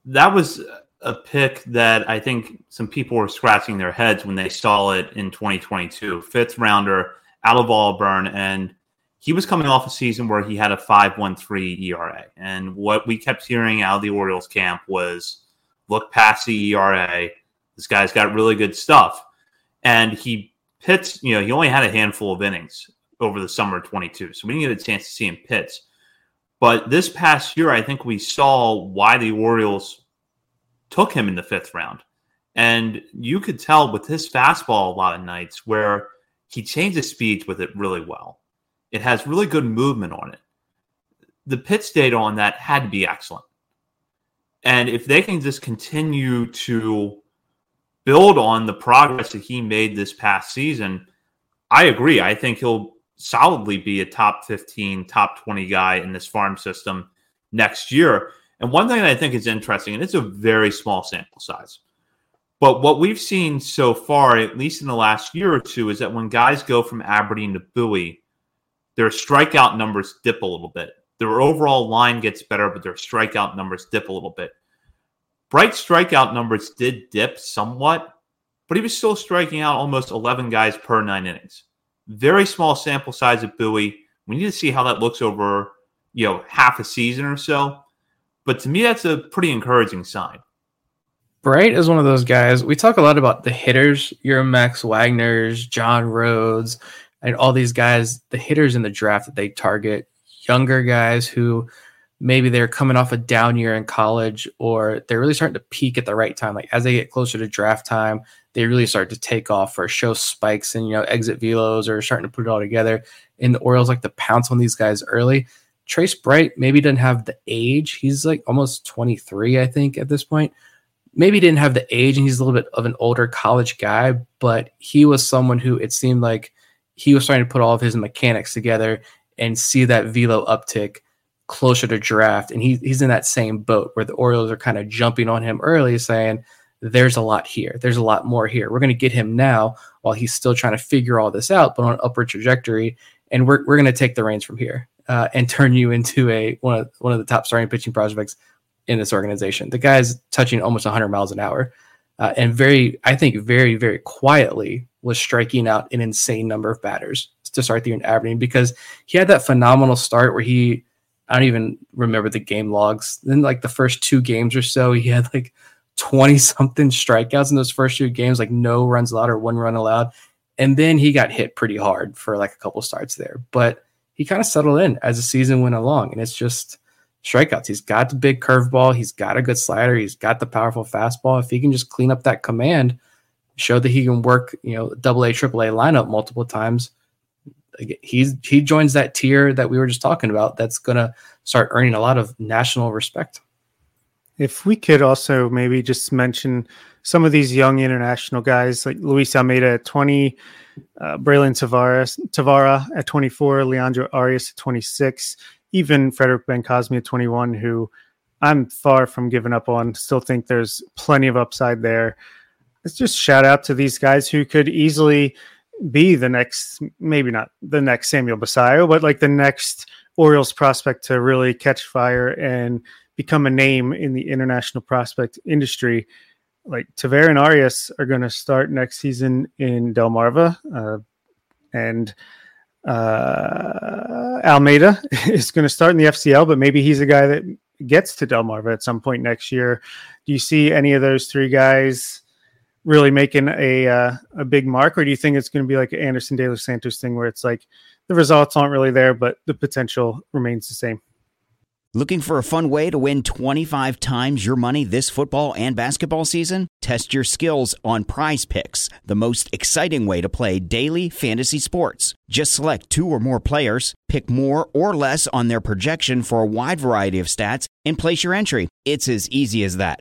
that was a pick that I think some people were scratching their heads when they saw it in 2022. Fifth rounder out of Auburn, and he was coming off a season where he had a 5.13 ERA. And what we kept hearing out of the Orioles camp was, "Look past the ERA. This guy's got really good stuff." And he pitched. You know, he only had a handful of innings over the summer of 22, so we didn't get a chance to see him pitch. But this past year, I think we saw why the Orioles took him in the fifth round. And you could tell with his fastball a lot of nights where he changes speeds with it really well. It has really good movement on it. The pitch data on that had to be excellent. And if they can just continue to build on the progress that he made this past season, I agree. I think he'll solidly be a top 15, top 20 guy in this farm system next year. And one thing I think is interesting, and it's a very small sample size, but what we've seen so far, at least in the last year or two, is that when guys go from Aberdeen to Bowie, their strikeout numbers dip a little bit. Their overall line gets better, but their strikeout numbers dip a little bit. Bright strikeout numbers did dip somewhat, but he was still striking out almost 11 guys per nine innings. Very small sample size of Bowie. We need to see how that looks over, you know, half a season or so. But to me, that's a pretty encouraging sign. Bright is one of those guys. We talk a lot about the hitters, your Max Wagner's, John Rhodes, and all these guys, the hitters in the draft that they target, younger guys who maybe they're coming off a down year in college or they're really starting to peak at the right time. Like as they get closer to draft time, they really start to take off or show spikes and you know exit velos or starting to put it all together. And the Orioles like to pounce on these guys early. Trace Bright maybe didn't have the age. He's like almost 23, I think, at this point. Maybe didn't have the age and he's a little bit of an older college guy, but he was someone who it seemed like he was starting to put all of his mechanics together and see that velo uptick closer to draft. And he, he's in that same boat where the Orioles are kind of jumping on him early, saying, there's a lot here. There's a lot more here. We're going to get him now while he's still trying to figure all this out, but on an upward trajectory. And we're, we're going to take the reins from here uh, and turn you into a one of one of the top starting pitching prospects in this organization. The guy's touching almost 100 miles an hour, uh, and very, I think, very, very quietly was striking out an insane number of batters to start the year in Aberdeen because he had that phenomenal start where he, I don't even remember the game logs. Then like the first two games or so, he had like 20 something strikeouts in those first two games, like no runs allowed or one run allowed. And then he got hit pretty hard for like a couple starts there. But he kind of settled in as the season went along. And it's just strikeouts. He's got the big curveball. He's got a good slider. He's got the powerful fastball. If he can just clean up that command, show that he can work, you know, double A, triple A lineup multiple times, he's he joins that tier that we were just talking about. That's gonna start earning a lot of national respect. If we could also maybe just mention some of these young international guys like Luis Almeida at 20, uh, Braylon Tavares, Tavara at 24, Leandro Arias at 26, even Frederick Bencosme at 21, who I'm far from giving up on. Still think there's plenty of upside there. Let's just shout out to these guys who could easily be the next, maybe not the next Samuel Basallo, but like the next Orioles prospect to really catch fire and become a name in the international prospect industry like Tavera and Arias are going to start next season in Delmarva, uh, and uh, Almeida is going to start in the FCL, but maybe he's a guy that gets to Delmarva at some point next year. Do you see any of those three guys really making a uh, a big mark, or do you think it's going to be like an Anderson De Los Santos thing where it's like the results aren't really there, but the potential remains the same? Looking for a fun way to win 25 times your money this football and basketball season? Test your skills on prize picks, the most exciting way to play daily fantasy sports. Just select two or more players, pick more or less on their projection for a wide variety of stats, and place your entry. It's as easy as that.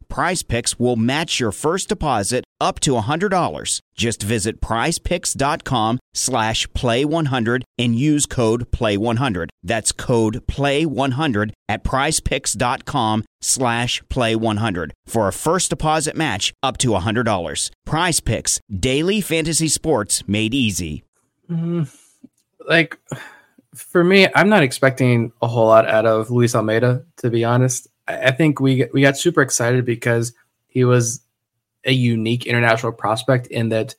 Prize Picks will match your first deposit up to $100. Just visit prizepicks.com slash play100 and use code play100. That's code play100 at prizepicks.com slash play100 for a first deposit match up to $100. Prize Picks, daily fantasy sports made easy. Mm, like, for me, I'm not expecting a whole lot out of Luis Almeida, to be honest. I think we we got super excited because he was a unique international prospect in that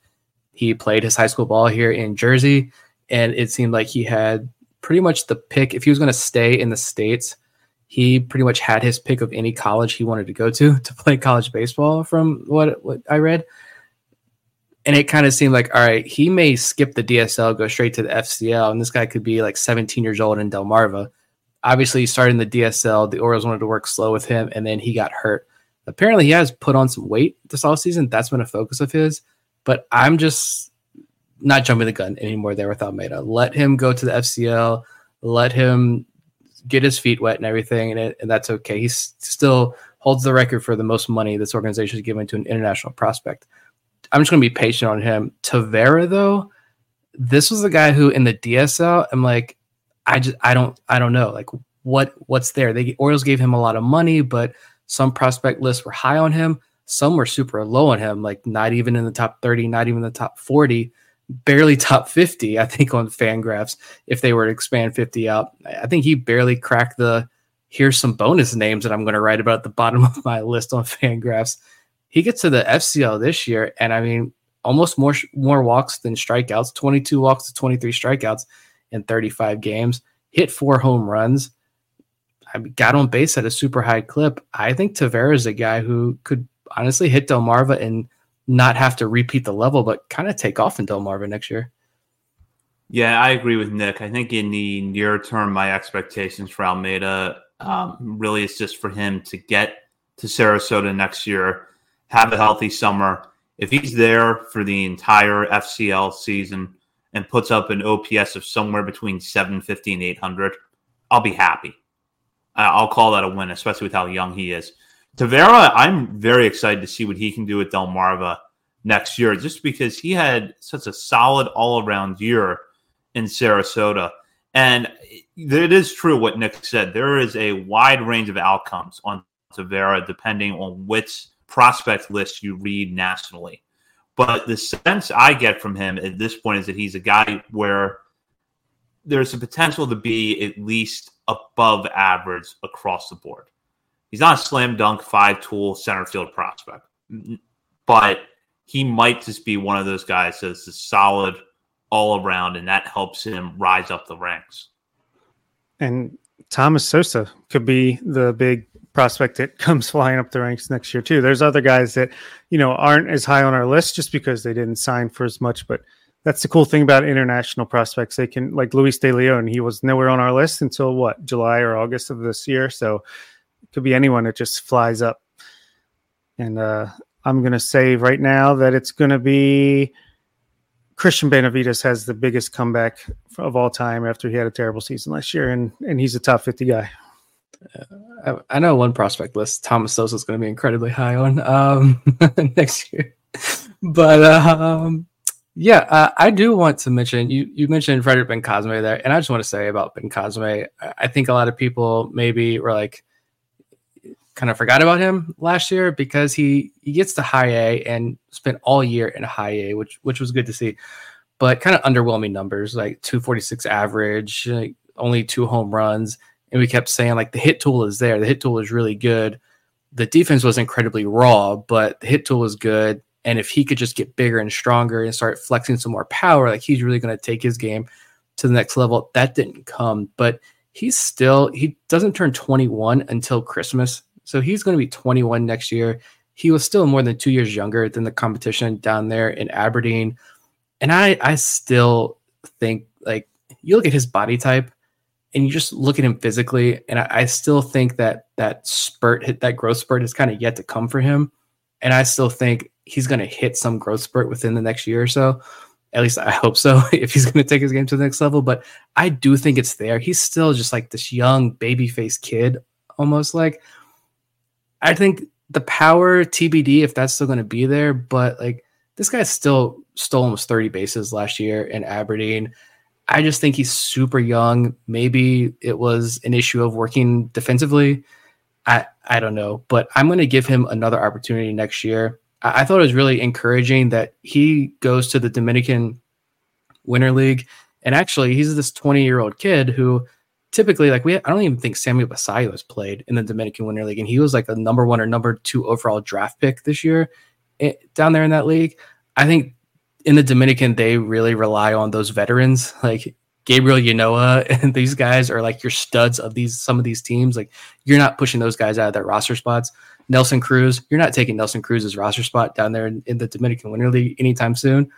he played his high school ball here in Jersey, and it seemed like he had pretty much the pick. If he was going to stay in the states, he pretty much had his pick of any college he wanted to go to to play college baseball. From what what I read, and it kind of seemed like all right, he may skip the DSL, go straight to the FCL, and this guy could be like 17 years old in Delmarva obviously starting the DSL, the Orioles wanted to work slow with him, and then he got hurt. Apparently, he has put on some weight this all season. That's been a focus of his. But I'm just not jumping the gun anymore there with Almeida. Let him go to the FCL. Let him get his feet wet and everything, and, it, and that's okay. He still holds the record for the most money this organization has given to an international prospect. I'm just going to be patient on him. Tavera, though, this was the guy who in the DSL, I'm like, I just I don't I don't know like what what's there. The Orioles gave him a lot of money, but some prospect lists were high on him. Some were super low on him, like not even in the top 30, not even the top 40, barely top 50, I think, on Fangraphs. If they were to expand 50 out, I think he barely cracked the here's some bonus names that I'm going to write about at the bottom of my list on Fangraphs. He gets to the FCL this year, and I mean, almost more more walks than strikeouts, 22 walks to 23 strikeouts in 35 games, hit four home runs, I got on base at a super high clip. I think Tavares is a guy who could honestly hit Delmarva and not have to repeat the level, but kind of take off in Delmarva next year. Yeah, I agree with Nick. I think in the near term, my expectations for Almeida um, really is just for him to get to Sarasota next year, have a healthy summer. If he's there for the entire FCL season, and puts up an OPS of somewhere between 750 and 800, I'll be happy. I'll call that a win, especially with how young he is. Tavera, I'm very excited to see what he can do at Delmarva next year, just because he had such a solid all around year in Sarasota. And it is true what Nick said. There is a wide range of outcomes on Tavera depending on which prospect list you read nationally. But the sense I get from him at this point is that he's a guy where there's a potential to be at least above average across the board. He's not a slam dunk five tool center field prospect, but he might just be one of those guys that's a solid all around, and that helps him rise up the ranks. And Thomas Sosa could be the big prospect that comes flying up the ranks next year too. There's other guys that you know aren't as high on our list just because they didn't sign for as much, but that's the cool thing about international prospects. They can like Luis De Leon, he was nowhere on our list until what July or August of this year. So it could be anyone that just flies up. And uh, I'm gonna say right now that it's gonna be Christian Benavides has the biggest comeback of all time after he had a terrible season last year, and and he's a top 50 guy. I, I know one prospect list Thomas Sosa is going to be incredibly high on um, next year, but um, yeah, uh, I do want to mention you. You mentioned Frederick Bencosme there, and I just want to say about Bencosme, I think a lot of people maybe were like kind of forgot about him last year because he he gets to high A and spent all year in high A, which which was good to see. but kind of underwhelming numbers, like 246 average, like only two home runs. And we kept saying like the hit tool is there. The hit tool is really good. The defense was incredibly raw, but the hit tool was good. And if he could just get bigger and stronger and start flexing some more power, like he's really going to take his game to the next level. That didn't come, but he's still, he doesn't turn 21 until Christmas. So he's going to be 21 next year. He was still more than two years younger than the competition down there in Aberdeen. And I, I still think like you look at his body type and you just look at him physically, and I, I still think that that spurt, hit that growth spurt, is kind of yet to come for him. And I still think he's going to hit some growth spurt within the next year or so. At least I hope so. If he's going to take his game to the next level, but I do think it's there. He's still just like this young baby face kid, almost like. I think the power TBD if that's still going to be there, but like this guy still stole almost 30 bases last year in Aberdeen. I just think he's super young. Maybe it was an issue of working defensively. I I don't know, but I'm going to give him another opportunity next year. I, I thought it was really encouraging that he goes to the Dominican Winter League, and actually he's this 20 year old kid who typically like we I don't even think Samuel Basallo has played in the Dominican Winter League, and he was like a number one or number two overall draft pick this year eh, down there in that league. I think in the Dominican, they really rely on those veterans like Gabriel Ynoa and these guys are like your studs of these some of these teams. Like you're not pushing those guys out of their roster spots. Nelson Cruz, you're not taking Nelson Cruz's roster spot down there in, in the Dominican Winter League anytime soon.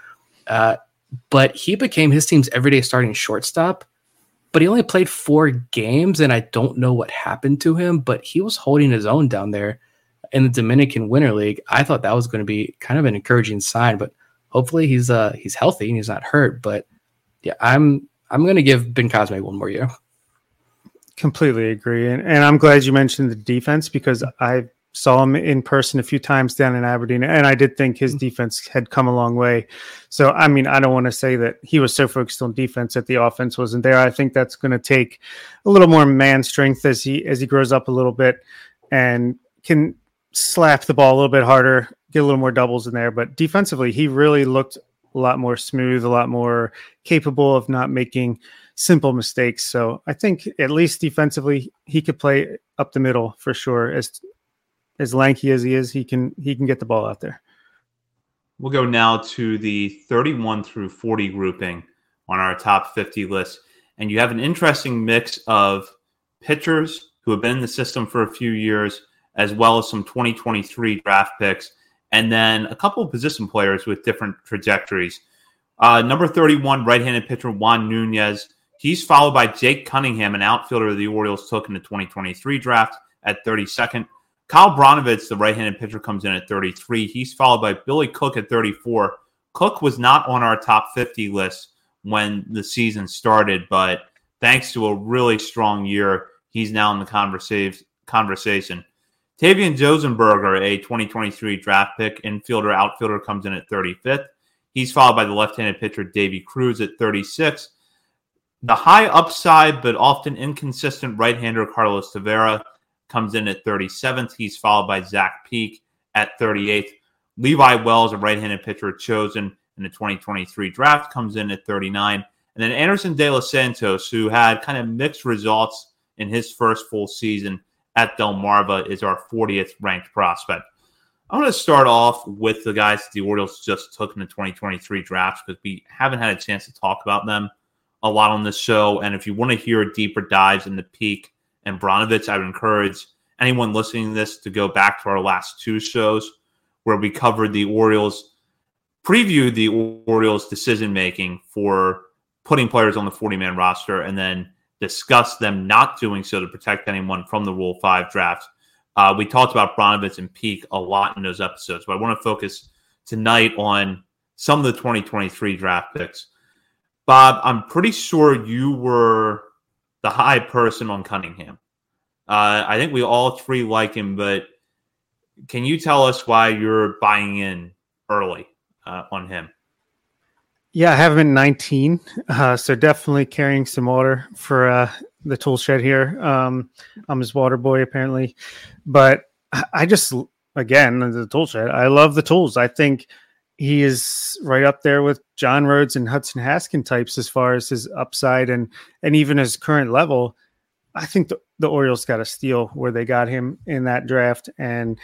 Uh, but he became his team's everyday starting shortstop. But he only played four games, and I don't know what happened to him. But he was holding his own down there in the Dominican Winter League. I thought that was going to be kind of an encouraging sign. But hopefully he's uh he's healthy and he's not hurt. But yeah, I'm I'm gonna give Bencosme one more year. Completely agree, and and I'm glad you mentioned the defense because I saw him in person a few times down in Aberdeen, and I did think his mm-hmm. defense had come a long way. So, I mean, I don't want to say that he was so focused on defense that the offense wasn't there. I think that's going to take a little more man strength as he as he grows up a little bit and can slap the ball a little bit harder get a little more doubles in there. But defensively, he really looked a lot more smooth, a lot more capable of not making simple mistakes. So I think at least defensively, he could play up the middle for sure. As as lanky as he is, he can he can get the ball out there. We'll go now to the 31 through 40 grouping on our top 50 list. And you have an interesting mix of pitchers who have been in the system for a few years, as well as some 2023 draft picks and then a couple of position players with different trajectories. Uh, number 31, right handed pitcher Juan Nunez. He's followed by Jake Cunningham, an outfielder the Orioles took in the 2023 draft at 32nd. Kyle Brnovich, the right handed pitcher, comes in at 33. He's followed by Billy Cook at 34. Cook was not on our top 50 list when the season started, but thanks to a really strong year, he's now in the conversation. Tavian Josenberger, a 2023 draft pick, infielder, outfielder, comes in at 35th. He's followed by the left-handed pitcher Davy Cruz at 36. The high upside but often inconsistent right-hander Carlos Tavera comes in at 37th. He's followed by Zach Peek at 38th. Levi Wells, a right-handed pitcher chosen in the 2023 draft, comes in at 39. And then Anderson De Los Santos, who had kind of mixed results in his first full season, at Delmarva is our 40th ranked prospect. I want to start off with the guys the Orioles just took in the 2023 draft because we haven't had a chance to talk about them a lot on this show. And if you want to hear deeper dives into Peek and Brnovich, I would encourage anyone listening to this to go back to our last two shows where we covered the Orioles, previewed the Orioles' decision making for putting players on the 40 man roster and then discussed them not doing so to protect anyone from the Rule 5 draft. Uh, we talked about Brnovich and Peek a lot in those episodes, but I want to focus tonight on some of the 2023 draft picks. Bob, I'm pretty sure you were the high person on Cunningham. Uh, I think we all three like him, but can you tell us why you're buying in early uh, on him? Yeah, I have him at 19. Uh, so definitely carrying some water for uh, the tool shed here. Um, I'm his water boy, apparently. But I just, again, the tool shed, I love the tools. I think he is right up there with John Rhodes and Hudson Haskin types as far as his upside and and even his current level. I think the, the Orioles got a steal where they got him in that draft. And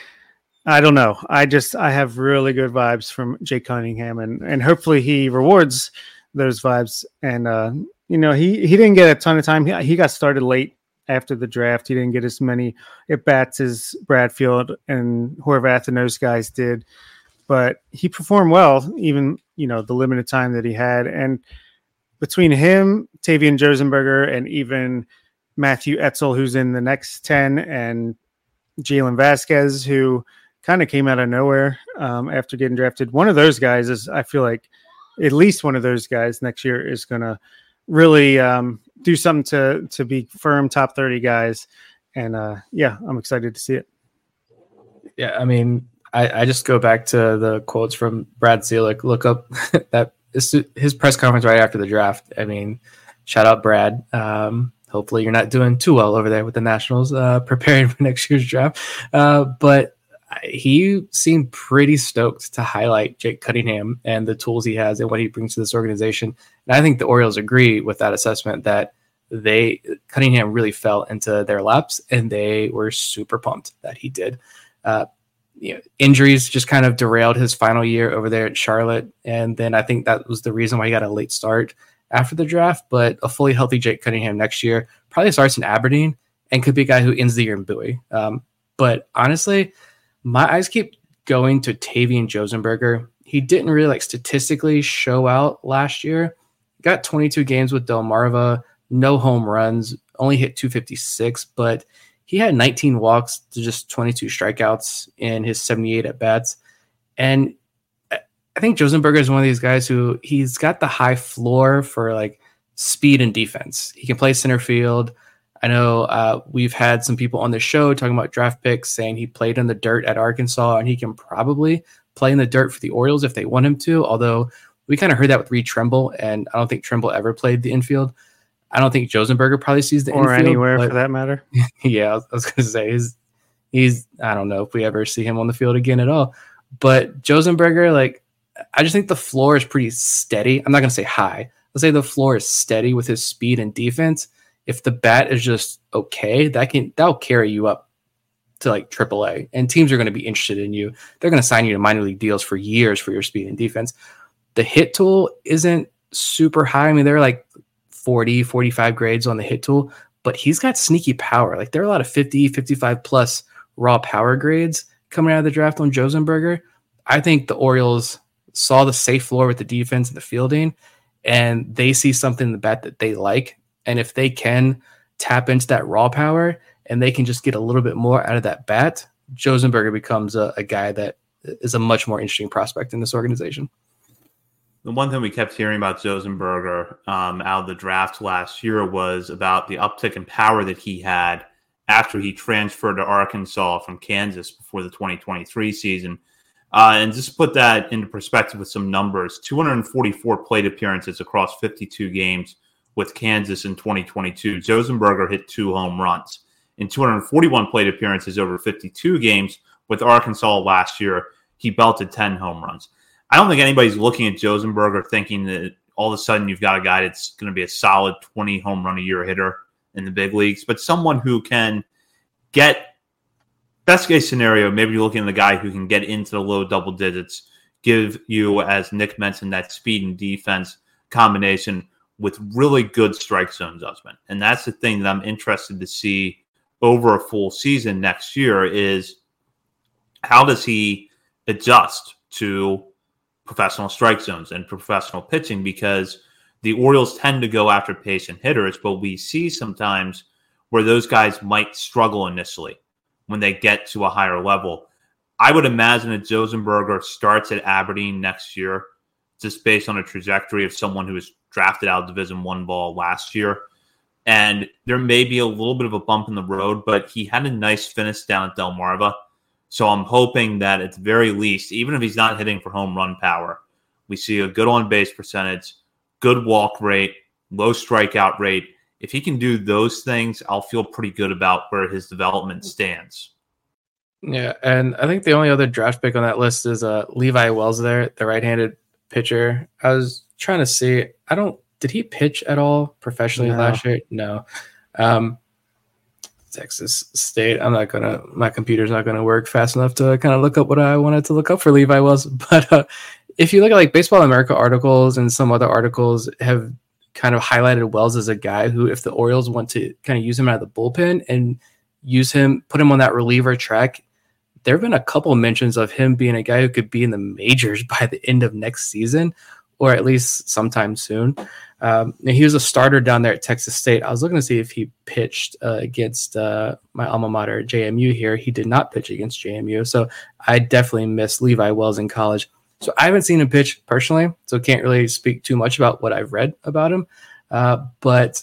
I don't know. I just I have really good vibes from Jake Cunningham and and hopefully he rewards those vibes. And uh, you know, he he didn't get a ton of time. He, he got started late after the draft. He didn't get as many at bats as Bradfield and Horvath and those guys did but he performed well, even you know the limited time that he had. And between him, Tavian Josenberger, and even Matthew Etzel, who's in the next ten, and Jalen Vasquez, who kind of came out of nowhere um, after getting drafted. One of those guys is, I feel like, at least one of those guys next year is going to really um, do something to to be firm top thirty guys. And uh, yeah, I'm excited to see it. Yeah, I mean, I, I just go back to the quotes from Brad Ciolek. Look up that his press conference right after the draft. I mean, shout out Brad. Um, hopefully you're not doing too well over there with the Nationals, uh, preparing for next year's draft. Uh, but he seemed pretty stoked to highlight Jake Cunningham and the tools he has and what he brings to this organization. And I think the Orioles agree with that assessment that they Cunningham really fell into their laps, and they were super pumped that he did. Uh, you know, injuries just kind of derailed his final year over there at Charlotte. And then I think that was the reason why he got a late start after the draft. But a fully healthy Jake Cunningham next year probably starts in Aberdeen and could be a guy who ends the year in Bowie. Um, but honestly, my eyes keep going to Tavian Josenberger. He didn't really like statistically show out last year. Got 22 games with Delmarva, no home runs, only hit 256, but he had 19 walks to just 22 strikeouts in his 78 at bats. And I think Josenberger is one of these guys who he's got the high floor for like speed and defense. He can play center field. I know uh, we've had some people on the show talking about draft picks saying he played in the dirt at Arkansas and he can probably play in the dirt for the Orioles if they want him to. Although we kind of heard that with Reed Trimble, and I don't think Trimble ever played the infield. I don't think Josenberger probably sees the or infield, anywhere but, for that matter. yeah, I was, was going to say he's he's I don't know if we ever see him on the field again at all. But Josenberger, like I just think the floor is pretty steady. I'm not going to say high. Let's say the floor is steady with his speed and defense. If the bat is just okay, that can that'll carry you up to like AAA, and teams are going to be interested in you. They're going to sign you to minor league deals for years for your speed and defense. The hit tool isn't super high. I mean, they're like 40, 45 grades on the hit tool, but he's got sneaky power. Like there are a lot of 50, 55 plus raw power grades coming out of the draft on Josenberger. I think the Orioles saw the safe floor with the defense and the fielding, and they see something in the bat that they like. And if they can tap into that raw power and they can just get a little bit more out of that bat, Josenberger becomes a, a guy that is a much more interesting prospect in this organization the one thing we kept hearing about Josenberger um, out of the draft last year was about the uptick in power that he had after he transferred to Arkansas from Kansas before the 2023 season. Uh, and just put that into perspective with some numbers 244 plate appearances across 52 games with Kansas in 2022. Josenberger hit two home runs. In 241 plate appearances over 52 games with Arkansas last year, he belted 10 home runs. I don't think anybody's looking at Josenberger thinking that all of a sudden you've got a guy that's going to be a solid 20 home run a year hitter in the big leagues, but someone who can get best case scenario, maybe you're looking at the guy who can get into the low double digits, give you, as Nick mentioned, that speed and defense combination with really good strike zone adjustment. And that's the thing that I'm interested to see over a full season next year is how does he adjust to professional strike zones and professional pitching because the Orioles tend to go after patient hitters, but we see sometimes where those guys might struggle initially when they get to a higher level. I would imagine that Josenberger starts at Aberdeen next year, just based on a trajectory of someone who was drafted out of Division One ball last year. And there may be a little bit of a bump in the road, but he had a nice finish down at Delmarva. So I'm hoping that at the very least, even if he's not hitting for home run power, we see a good on base percentage, good walk rate, low strikeout rate. If he can do those things, I'll feel pretty good about where his development stands. Yeah, and I think the only other draft pick on that list is uh, Levi Wells there, the right-handed pitcher. I was trying to see. I don't. Did he pitch at all professionally no. last year? No. Um, Texas State. I'm not gonna. My computer's not gonna work fast enough to kind of look up what I wanted to look up for Levi Wells. But uh, if you look at like Baseball America articles and some other articles have kind of highlighted Wells as a guy who, if the Orioles want to kind of use him out of the bullpen and use him, put him on that reliever track, there have been a couple mentions of him being a guy who could be in the majors by the end of next season, or at least sometime soon. Um, he was a starter down there at Texas State. I was looking to see if he pitched uh, against uh, my alma mater, JMU. Here, he did not pitch against JMU, so I definitely miss Levi Wells in college. So I haven't seen him pitch personally, so can't really speak too much about what I've read about him. Uh, but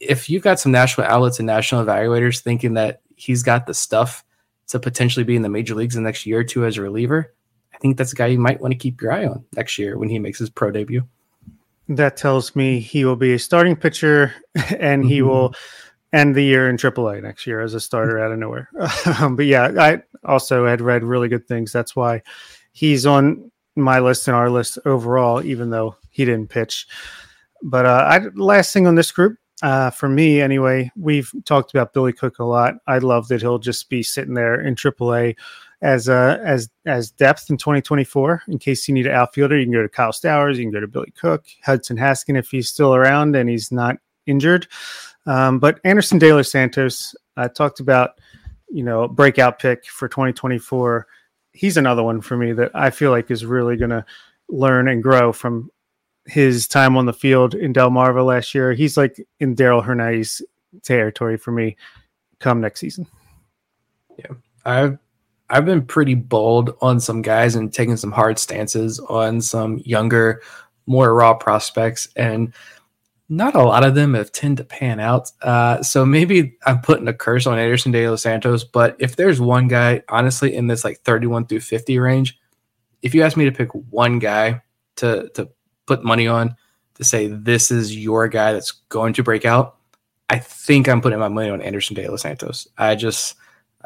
if you've got some national outlets and national evaluators thinking that he's got the stuff to potentially be in the major leagues in the next year or two as a reliever, I think that's a guy you might want to keep your eye on next year when he makes his pro debut. That tells me he will be a starting pitcher and he mm-hmm. will end the year in AAA next year as a starter out of nowhere. Um, but yeah, I also had read really good things. That's why he's on my list and our list overall, even though he didn't pitch. But uh, I, last thing on this group, uh, for me anyway, we've talked about Billy Cook a lot. I love that he'll just be sitting there in AAA as uh, as as depth in 2024. In case you need an outfielder, you can go to Kyle Stowers, you can go to Billy Cook, Hudson Haskin if he's still around and he's not injured. Um, but Anderson De Los Santos, I talked about, you know, breakout pick for 2024. He's another one for me that I feel like is really going to learn and grow from his time on the field in Delmarva last year. He's like in Darell Hernaiz territory for me come next season. Yeah. I've I've been pretty bold on some guys and taking some hard stances on some younger, more raw prospects, and not a lot of them have tend to pan out. Uh, so maybe I'm putting a curse on Anderson De Los Santos, but if there's one guy, honestly, in this like 31 through 50 range, if you ask me to pick one guy to to put money on to say this is your guy that's going to break out, I think I'm putting my money on Anderson De Los Santos. I just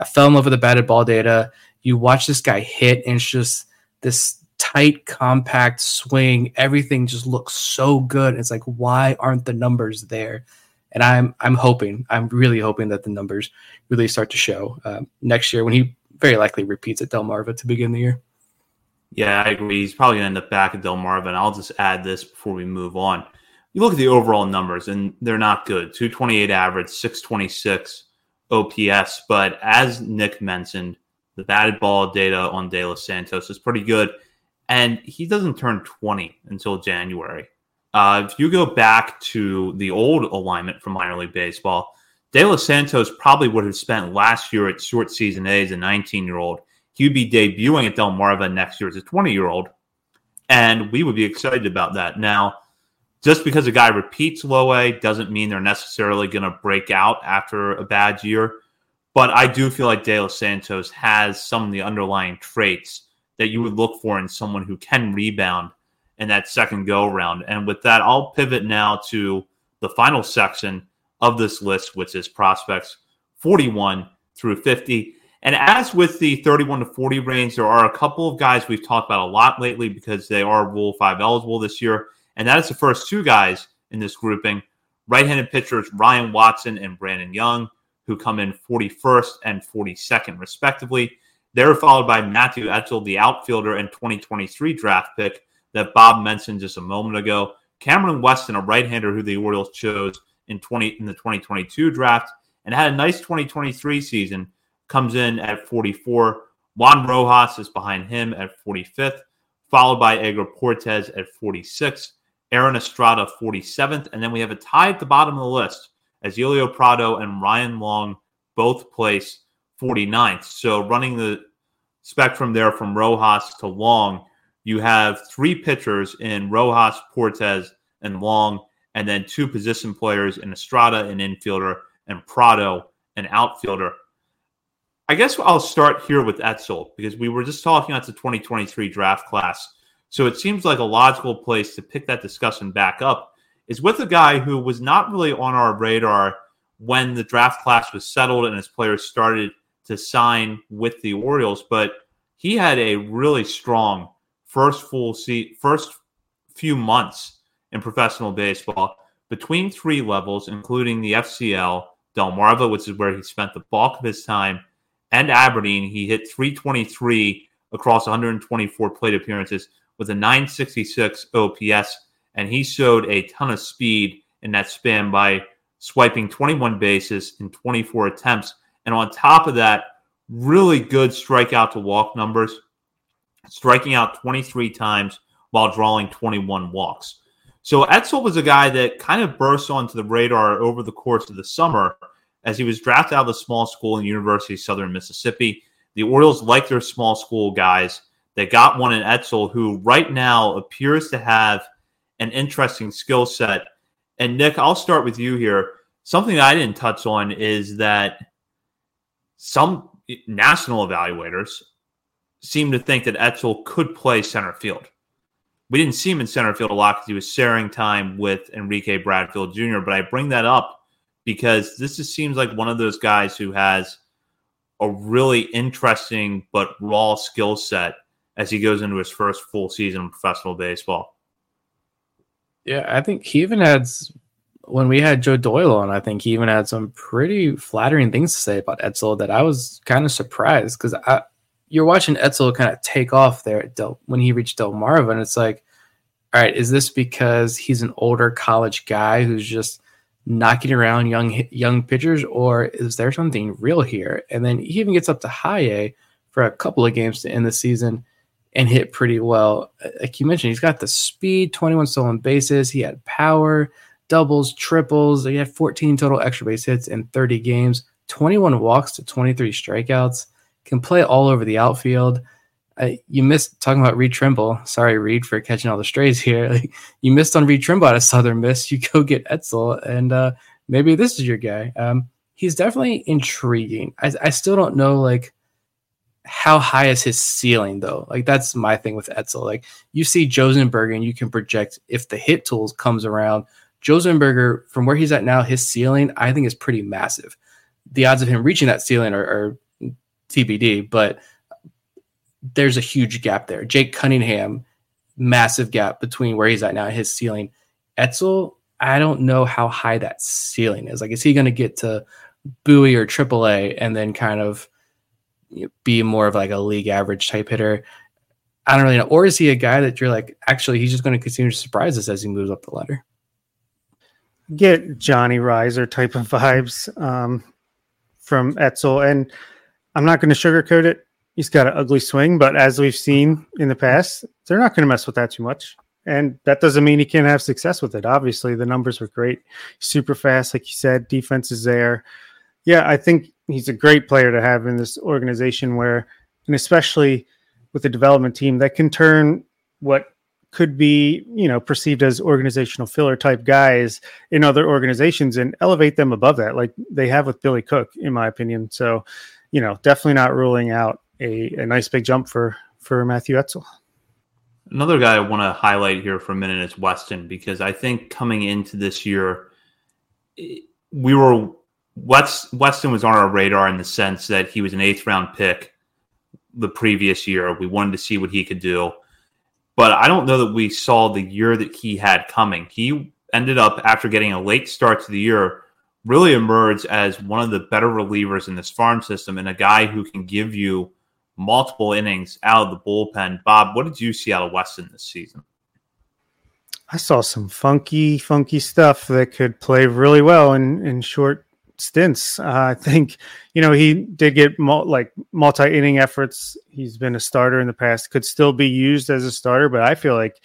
I fell in love with the batted ball data. You watch this guy hit, and it's just this tight, compact swing. Everything just looks so good. It's like, why aren't the numbers there? And I'm I'm hoping, I'm really hoping that the numbers really start to show uh, next year when he very likely repeats at Delmarva to begin the year. Yeah, I agree. He's probably going to end up back at Delmarva. And I'll just add this before we move on. You look at the overall numbers, and they're not good 228 average, 626 OPS. But as Nick mentioned, the batted ball data on De Los Santos is pretty good. And he doesn't turn 20 until January. Uh, if you go back to the old alignment from minor league baseball, De Los Santos probably would have spent last year at short season A as a 19 year old he would be debuting at Del Delmarva next year as a 20 year old. And we would be excited about that. Now, just because a guy repeats low A doesn't mean they're necessarily going to break out after a bad year. But I do feel like De Los Santos has some of the underlying traits that you would look for in someone who can rebound in that second go around. And with that, I'll pivot now to the final section of this list, which is prospects 41 through 50. And as with the 31 to 40 range, there are a couple of guys we've talked about a lot lately because they are Rule 5 eligible this year. And that is the first two guys in this grouping right handed pitchers Ryan Watson and Brandon Young, who come in 41st and 42nd, respectively. They're followed by Matthew Etzel, the outfielder and 2023 draft pick that Bob mentioned just a moment ago. Cameron Weston, a right hander who the Orioles chose in 20 in the 2022 draft and had a nice 2023 season comes in at 44. Juan Rojas is behind him at 45th, followed by Edgar Portes at 46, Aaron Estrada 47th, and then we have a tie at the bottom of the list as Elio Prado and Ryan Long both place 49th. So running the spectrum there from Rojas to Long, you have three pitchers in Rojas, Portes, and Long, and then two position players in Estrada, an infielder, and Prado, an outfielder. I guess I'll start here with Etzel because we were just talking about the 2023 draft class. So it seems like a logical place to pick that discussion back up is with a guy who was not really on our radar when the draft class was settled and his players started to sign with the Orioles, but he had a really strong first full seat, first few months in professional baseball between three levels, including the FCL, Delmarva, which is where he spent the bulk of his time, and Aberdeen. He hit 323 across 124 plate appearances with a 966 OPS, and he showed a ton of speed in that span by swiping 21 bases in 24 attempts. And on top of that, really good strikeout to walk numbers, striking out 23 times while drawing 21 walks. So Etzel was a guy that kind of burst onto the radar over the course of the summer as he was drafted out of a small school in University of Southern Mississippi. The Orioles like their small school guys. They got one in Etzel who right now appears to have an interesting skill set. And Nick, I'll start with you here. Something I didn't touch on is that some national evaluators seem to think that Etzel could play center field we didn't see him in center field a lot because he was sharing time with Enrique Bradfield Jr. But I bring that up because this just seems like one of those guys who has a really interesting but raw skill set as he goes into his first full season of professional baseball. Yeah, I think he even had when we had Joe Doyle on. I think he even had some pretty flattering things to say about Etzel that I was kind of surprised because I you're watching Etzel kind of take off there Del, when he reached Delmarva, and it's like, all right, is this because he's an older college guy who's just knocking around young young pitchers, or is there something real here? And then he even gets up to high A for a couple of games to end the season and hit pretty well. Like you mentioned, he's got the speed, 21 stolen bases, he had power, doubles, triples, he had 14 total extra base hits in 30 games, 21 walks to 23 strikeouts can play all over the outfield. Uh, you missed talking about Reed Trimble. Sorry, Reed, for catching all the strays here. Like, you missed on Reed Trimble out of Southern Miss. You go get Etzel, and uh, maybe this is your guy. Um, he's definitely intriguing. I, I still don't know like how high is his ceiling though. Like that's my thing with Etzel. Like you see Josenberger, and you can project if the hit tools comes around. Josenberger, from where he's at now, his ceiling I think is pretty massive. The odds of him reaching that ceiling are, are TBD, but there's a huge gap there. Jake Cunningham, massive gap between where he's at now and his ceiling. Etzel, I don't know how high that ceiling is. Like, is he going to get to Bowie or AAA and then kind of you know, be more of like a league average type hitter? I don't really know. Or is he a guy that you're like, actually, he's just going to continue to surprise us as he moves up the ladder? Get Johnny Rizer type of vibes um, from Etzel. And I'm not going to sugarcoat it. He's got an ugly swing, but as we've seen in the past, they're not going to mess with that too much. And that doesn't mean he can't have success with it. Obviously, the numbers were great. Super fast, like you said. Defense is there. Yeah, I think he's a great player to have in this organization where, and especially with the development team that can turn what could be, you know, perceived as organizational filler type guys in other organizations and elevate them above that, like they have with Billy Cook, in my opinion. So you know, definitely not ruling out a, a nice big jump for for Matthew Etzel. Another guy I want to highlight here for a minute is Weston because I think coming into this year, we were West, Weston was on our radar in the sense that he was an eighth round pick the previous year. We wanted to see what he could do, but I don't know that we saw the year that he had coming. He ended up after getting a late start to the year really emerged as one of the better relievers in this farm system and a guy who can give you multiple innings out of the bullpen. Bob, what did you see out of Weston this season? I saw some funky, funky stuff that could play really well in, in short stints. Uh, I think, you know, he did get mul- like multi inning efforts. He's been a starter in the past, could still be used as a starter, but I feel like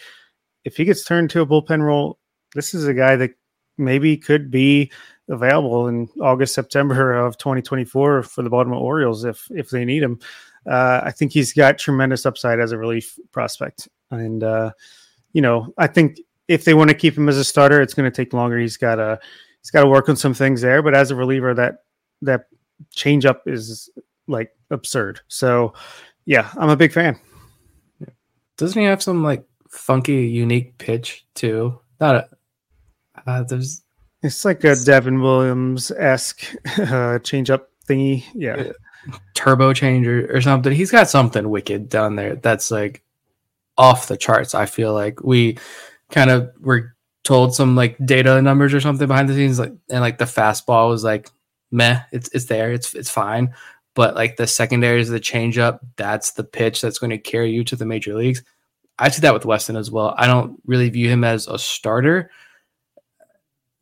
if he gets turned to a bullpen role, this is a guy that maybe could be available in August, September of 2024 for the Baltimore Orioles if if they need him. Uh, I think he's got tremendous upside as a relief prospect, and uh, you know I think if they want to keep him as a starter, it's going to take longer. He's got to he's got to work on some things there, but as a reliever, that that change up is like absurd. So yeah, I'm a big fan. Doesn't he have some like funky, unique pitch too? Not a, uh, there's it's like a Devin Williams esque uh, change up thingy. Yeah. turbo change or, or something. He's got something wicked down there that's like off the charts. I feel like we kind of were told some like data numbers or something behind the scenes, like and like the fastball was like meh, it's it's there, it's it's fine. But like the secondaries, the changeup, that's the pitch that's going to carry you to the major leagues. I see that with Weston as well. I don't really view him as a starter.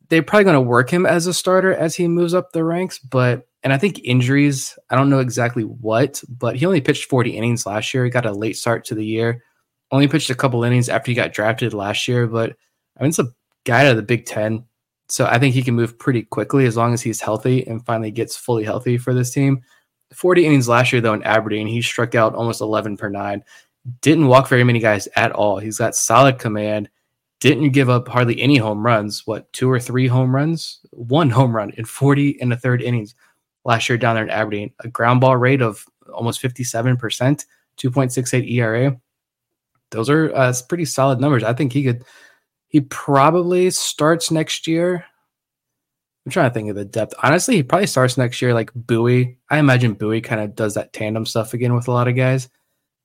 They're probably going to work him as a starter as he moves up the ranks, but and I think injuries, I don't know exactly what, but he only pitched 40 innings last year. He got a late start to the year. Only pitched a couple innings after he got drafted last year, but I mean, it's a guy out of the Big Ten. So I think he can move pretty quickly as long as he's healthy and finally gets fully healthy for this team. 40 innings last year, though, in Aberdeen, he struck out almost 11 per nine. Didn't walk very many guys at all. He's got solid command. Didn't give up hardly any home runs. What, two or three home runs? One home run in 40 and a third innings last year down there in Aberdeen. A ground ball rate of almost 57%, 2.68 ERA. Those are uh, pretty solid numbers. I think he could, he probably starts next year. I'm trying to think of the depth. Honestly, he probably starts next year like Bowie. I imagine Bowie kind of does that tandem stuff again with a lot of guys.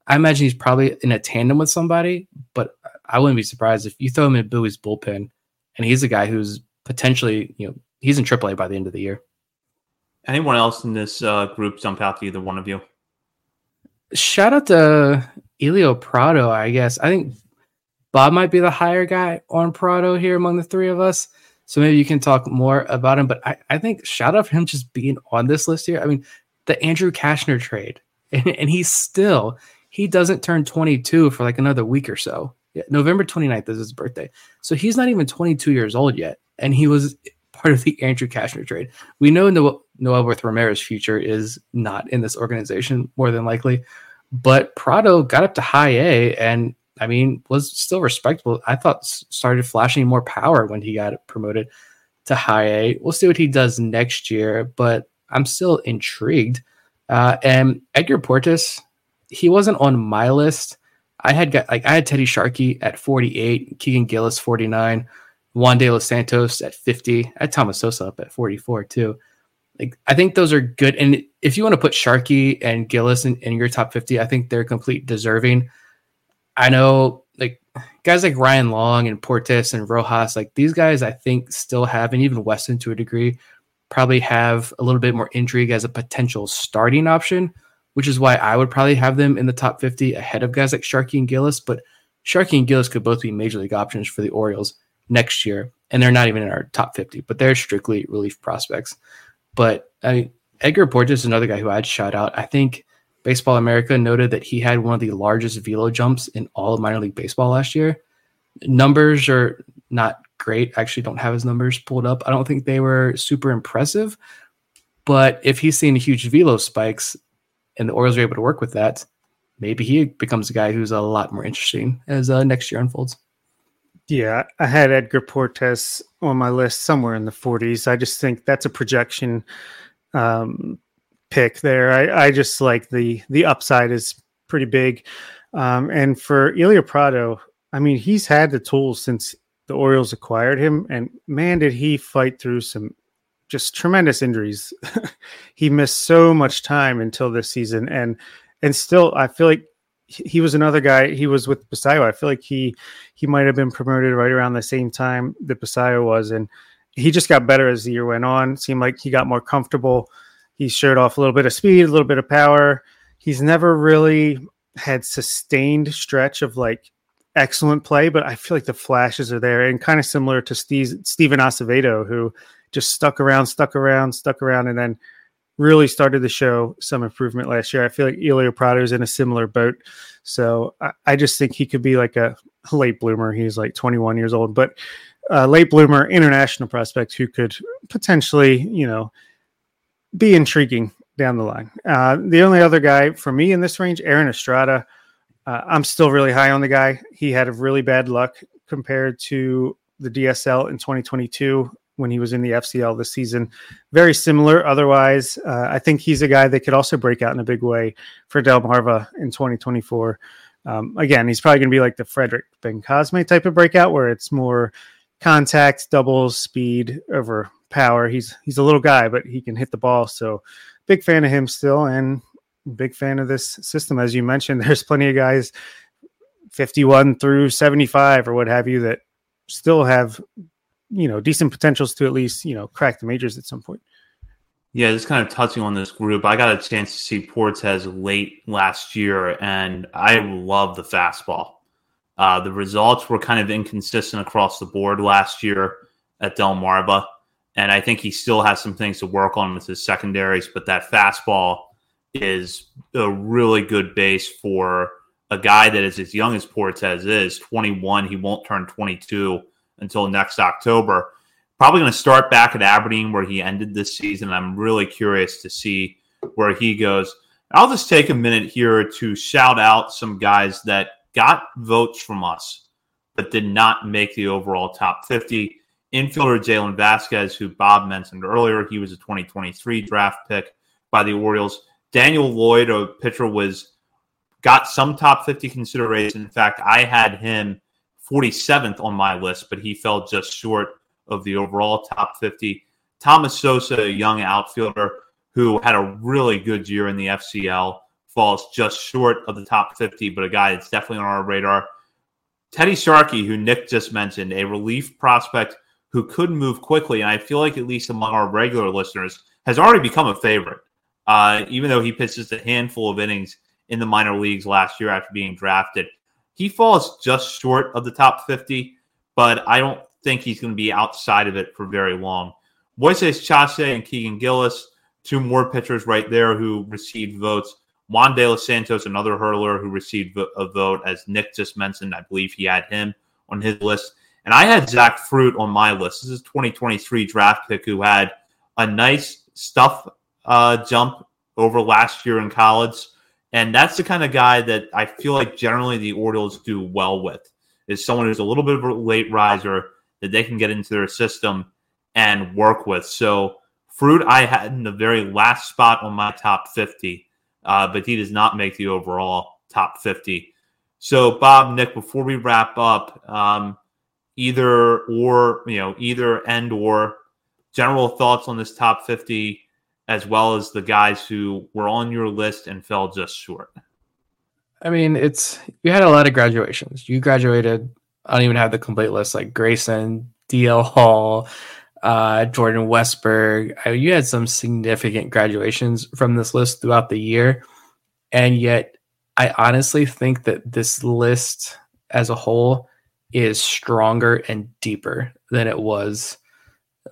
I imagine he's probably in a tandem with somebody, but I wouldn't be surprised if you throw him in Bowie's bullpen and he's a guy who's potentially, you know, he's in AAA by the end of the year. Anyone else in this uh, group jump out to either one of you? Shout out to Elio Prado, I guess. I think Bob might be the higher guy on Prado here among the three of us. So maybe you can talk more about him. But I, I think shout out for him just being on this list here. I mean, the Andrew Cashner trade, and, and he's still he doesn't turn 22 for like another week or so. Yeah, November 29th is his birthday. So he's not even 22 years old yet. And he was part of the Andrew Cashner trade. We know Noel, Noelberth Romero's future is not in this organization, more than likely. But Prado got up to high A and I mean, was still respectable. I thought started flashing more power when he got promoted to high A. We'll see what he does next year, but I'm still intrigued. Uh, and Edgar Portes, he wasn't on my list. I had got like I had Teddy Sharkey at 48, Keegan Gillis 49, Juan De Los Santos at 50. I had Thomas Sosa up at 44 too. Like I think those are good. And if you want to put Sharkey and Gillis in, in your top 50, I think they're complete deserving. I know like guys like Ryan Long and Portes and Rojas, like these guys, I think still have, and even Weston to a degree, probably have a little bit more intrigue as a potential starting option, which is why I would probably have them in the top 50 ahead of guys like Sharkey and Gillis. But Sharkey and Gillis could both be major league options for the Orioles next year, and they're not even in our top 50, but they're strictly relief prospects. But I mean, Edgar Portes is another guy who I'd shout out. I think Baseball America noted that he had one of the largest velo jumps in all of minor league baseball last year. Numbers are not great. I actually don't have his numbers pulled up. I don't think they were super impressive. But if he's seeing huge velo spikes and the Orioles are able to work with that, maybe he becomes a guy who's a lot more interesting as uh, next year unfolds. Yeah, I had Edgar Portes on my list somewhere in the 40s. I just think that's a projection um, pick there. I, I just like the the upside is pretty big. Um, and for Elio Prado, I mean, he's had the tools since the Orioles acquired him, and man, did he fight through some just tremendous injuries. he missed so much time until this season, and and still, I feel like he was another guy. He was with Basallo. I feel like he he might have been promoted right around the same time that Basallo was, and he just got better as the year went on. Seemed like he got more comfortable he showed off a little bit of speed, a little bit of power. He's never really had sustained stretch of like excellent play, but I feel like the flashes are there and kind of similar to Steve, Steven Acevedo, who just stuck around, stuck around, stuck around, and then really started to show some improvement last year. I feel like Elio Prado is in a similar boat. So I, I, just think he could be like a late bloomer. He's like 21 years old, but a late bloomer international prospect who could potentially, you know, be intriguing down the line. Uh, the only other guy for me in this range, Aron Estrada. Uh, I'm still really high on the guy. He had a really bad luck compared to the DSL in 2022 when he was in the FCL this season. Very similar. Otherwise, uh, I think he's a guy that could also break out in a big way for Delmarva in 2024. Um, again, he's probably going to be like the Frederick Bencosme type of breakout, where it's more contact, doubles, speed over power. He's he's a little guy, but he can hit the ball. So big fan of him still, and big fan of this system. As you mentioned, there's plenty of guys 51 through 75 or what have you that still have, you know, decent potentials to at least, you know, crack the majors at some point. Yeah, just kind of touching on this group, I got a chance to see Portes late last year, and I love the fastball. Uh, the results were kind of inconsistent across the board last year at Del Delmarva, and I think he still has some things to work on with his secondaries, but that fastball is a really good base for a guy that is as young as Portes is 21. He won't turn 22 until next October. Probably going to start back at Aberdeen where he ended this season. I'm really curious to see where he goes. I'll just take a minute here to shout out some guys that got votes from us but did not make the overall top 50. Infielder Jalen Vasquez, who Bob mentioned earlier, he was a 2023 draft pick by the Orioles. Daniel Lloyd, a pitcher, was got some top 50 consideration. In fact, I had him 47th on my list, but he fell just short of the overall top 50. Thomas Sosa, a young outfielder who had a really good year in the FCL, falls just short of the top 50, but a guy that's definitely on our radar. Teddy Sharkey, who Nick just mentioned, a relief prospect who could move quickly, and I feel like at least among our regular listeners, has already become a favorite. Uh, even though he pitches a handful of innings in the minor leagues last year after being drafted. He falls just short of the top 50, but I don't think he's going to be outside of it for very long. Moises Chace and Keegan Gillis, two more pitchers right there who received votes. Juan De Los Santos, another hurler who received a vote, as Nick just mentioned. I believe he had him on his list. And I had Zach Fruit on my list. This is 2023 draft pick who had a nice stuff uh, jump over last year in college. And that's the kind of guy that I feel like generally the Orioles do well with is someone who's a little bit of a late riser that they can get into their system and work with. So Fruit, I had in the very last spot on my top 50, uh, but he does not make the overall top 50. So Bob, Nick, before we wrap up, um, either or, you know, either and or general thoughts on this top 50 as well as the guys who were on your list and fell just short? I mean, it's you had a lot of graduations. You graduated. I don't even have the complete list. Like Grayson, DL Hall, uh, Jordan Westburg I, you had some significant graduations from this list throughout the year, and yet I honestly think that this list as a whole is stronger and deeper than it was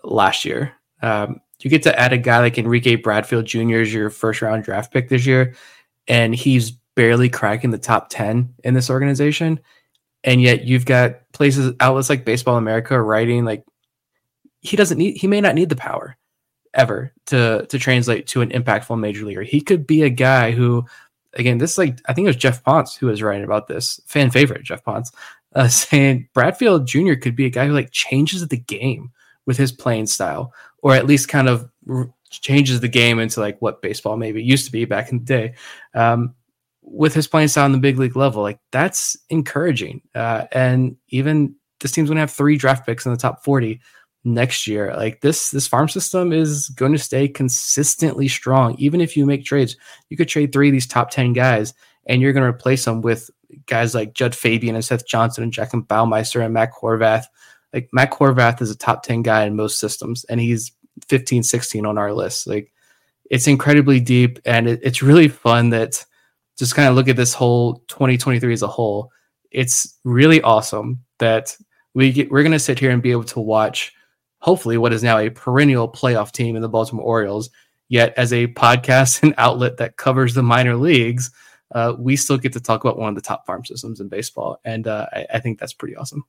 last year. Um, you get to add a guy like Enrique Bradfield Jr. as your first round draft pick this year, and he's barely cracking the top 10 in this organization. And yet you've got places, outlets like Baseball America writing like he doesn't need, he may not need the power ever to to translate to an impactful major leaguer. He could be a guy who, again, this is like I think it was Geoff Pontes who was writing about this fan favorite Geoff Pontes, uh, saying Bradfield Jr. could be a guy who like changes the game with his playing style, or at least kind of changes the game into like what baseball maybe used to be back in the day. Um, with his playing style on the big league level, like that's encouraging. Uh, and even this team's going to have three draft picks in the top 40 next year. Like this, this farm system is going to stay consistently strong. Even if you make trades, you could trade three of these top 10 guys and you're going to replace them with guys like Jud Fabian and Seth Johnson and Jackson Baumeister and Mac Horvath like Mac Horvath is a top 10 guy in most systems and he's 15, 16 on our list. Like it's incredibly deep and it, it's really fun that just kind of look at this whole 2023 as a whole. It's really awesome that we get, we're going to sit here and be able to watch hopefully what is now a perennial playoff team in the Baltimore Orioles. Yet as a podcast and outlet that covers the minor leagues, uh, we still get to talk about one of the top farm systems in baseball. And uh, I, I think that's pretty awesome.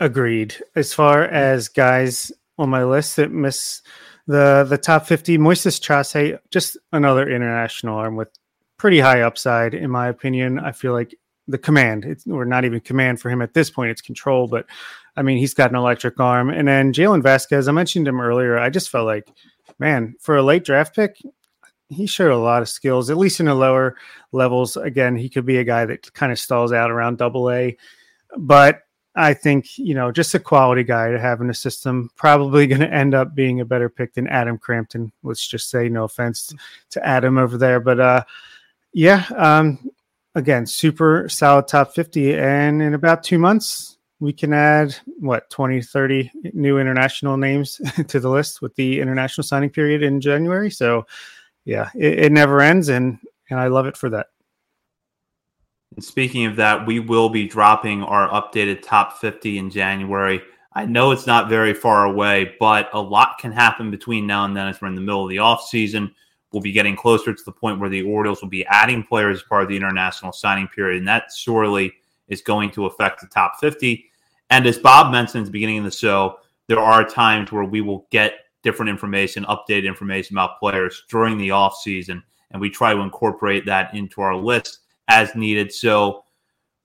Agreed. As far as guys on my list that miss the the top 50, Moises Chace, just another international arm with pretty high upside, in my opinion. I feel like the command, it's, or not even command for him at this point, it's control, but I mean, he's got an electric arm. And then Jalen Vasquez, I mentioned him earlier. I just felt like, man, for a late draft pick, he showed a lot of skills, at least in the lower levels. Again, he could be a guy that kind of stalls out around double A. But I think, you know, just a quality guy to have in the system, probably going to end up being a better pick than Adam Crampton. Let's just say, no offense to Adam over there. But uh, yeah, um, again, super solid top 50. And in about two months, we can add what 20, 30 new international names to the list with the international signing period in January. So yeah, it, it never ends. And, and I love it for that. And speaking of that, we will be dropping our updated top 50 in January. I know it's not very far away, but a lot can happen between now and then as we're in the middle of the offseason. We'll be getting closer to the point where the Orioles will be adding players as part of the international signing period, and that surely is going to affect the top 50. And as Bob mentioned at the beginning of the show, there are times where we will get different information, updated information about players during the offseason, and we try to incorporate that into our list as needed. So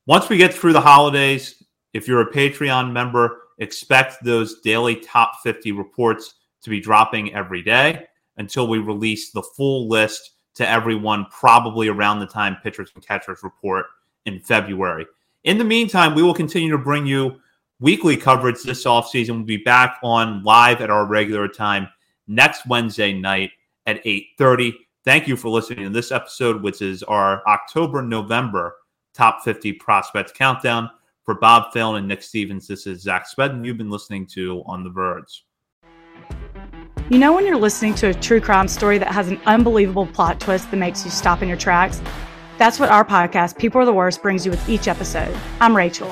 once we get through the holidays, if you're a Patreon member, expect those daily top 50 reports to be dropping every day until we release the full list to everyone, probably around the time pitchers and catchers report in February. In the meantime, we will continue to bring you weekly coverage this offseason. We'll be back on live at our regular time next Wednesday night at 8:30. Thank you for listening to this episode, which is our October November top 50 prospects countdown. For Bob Phelan and Nick Stevens, this is Zach Spedden. You've been listening to On the Verge. You know, when you're listening to a true crime story that has an unbelievable plot twist that makes you stop in your tracks? That's what our podcast, People Are the Worst, brings you with each episode. I'm Rachel.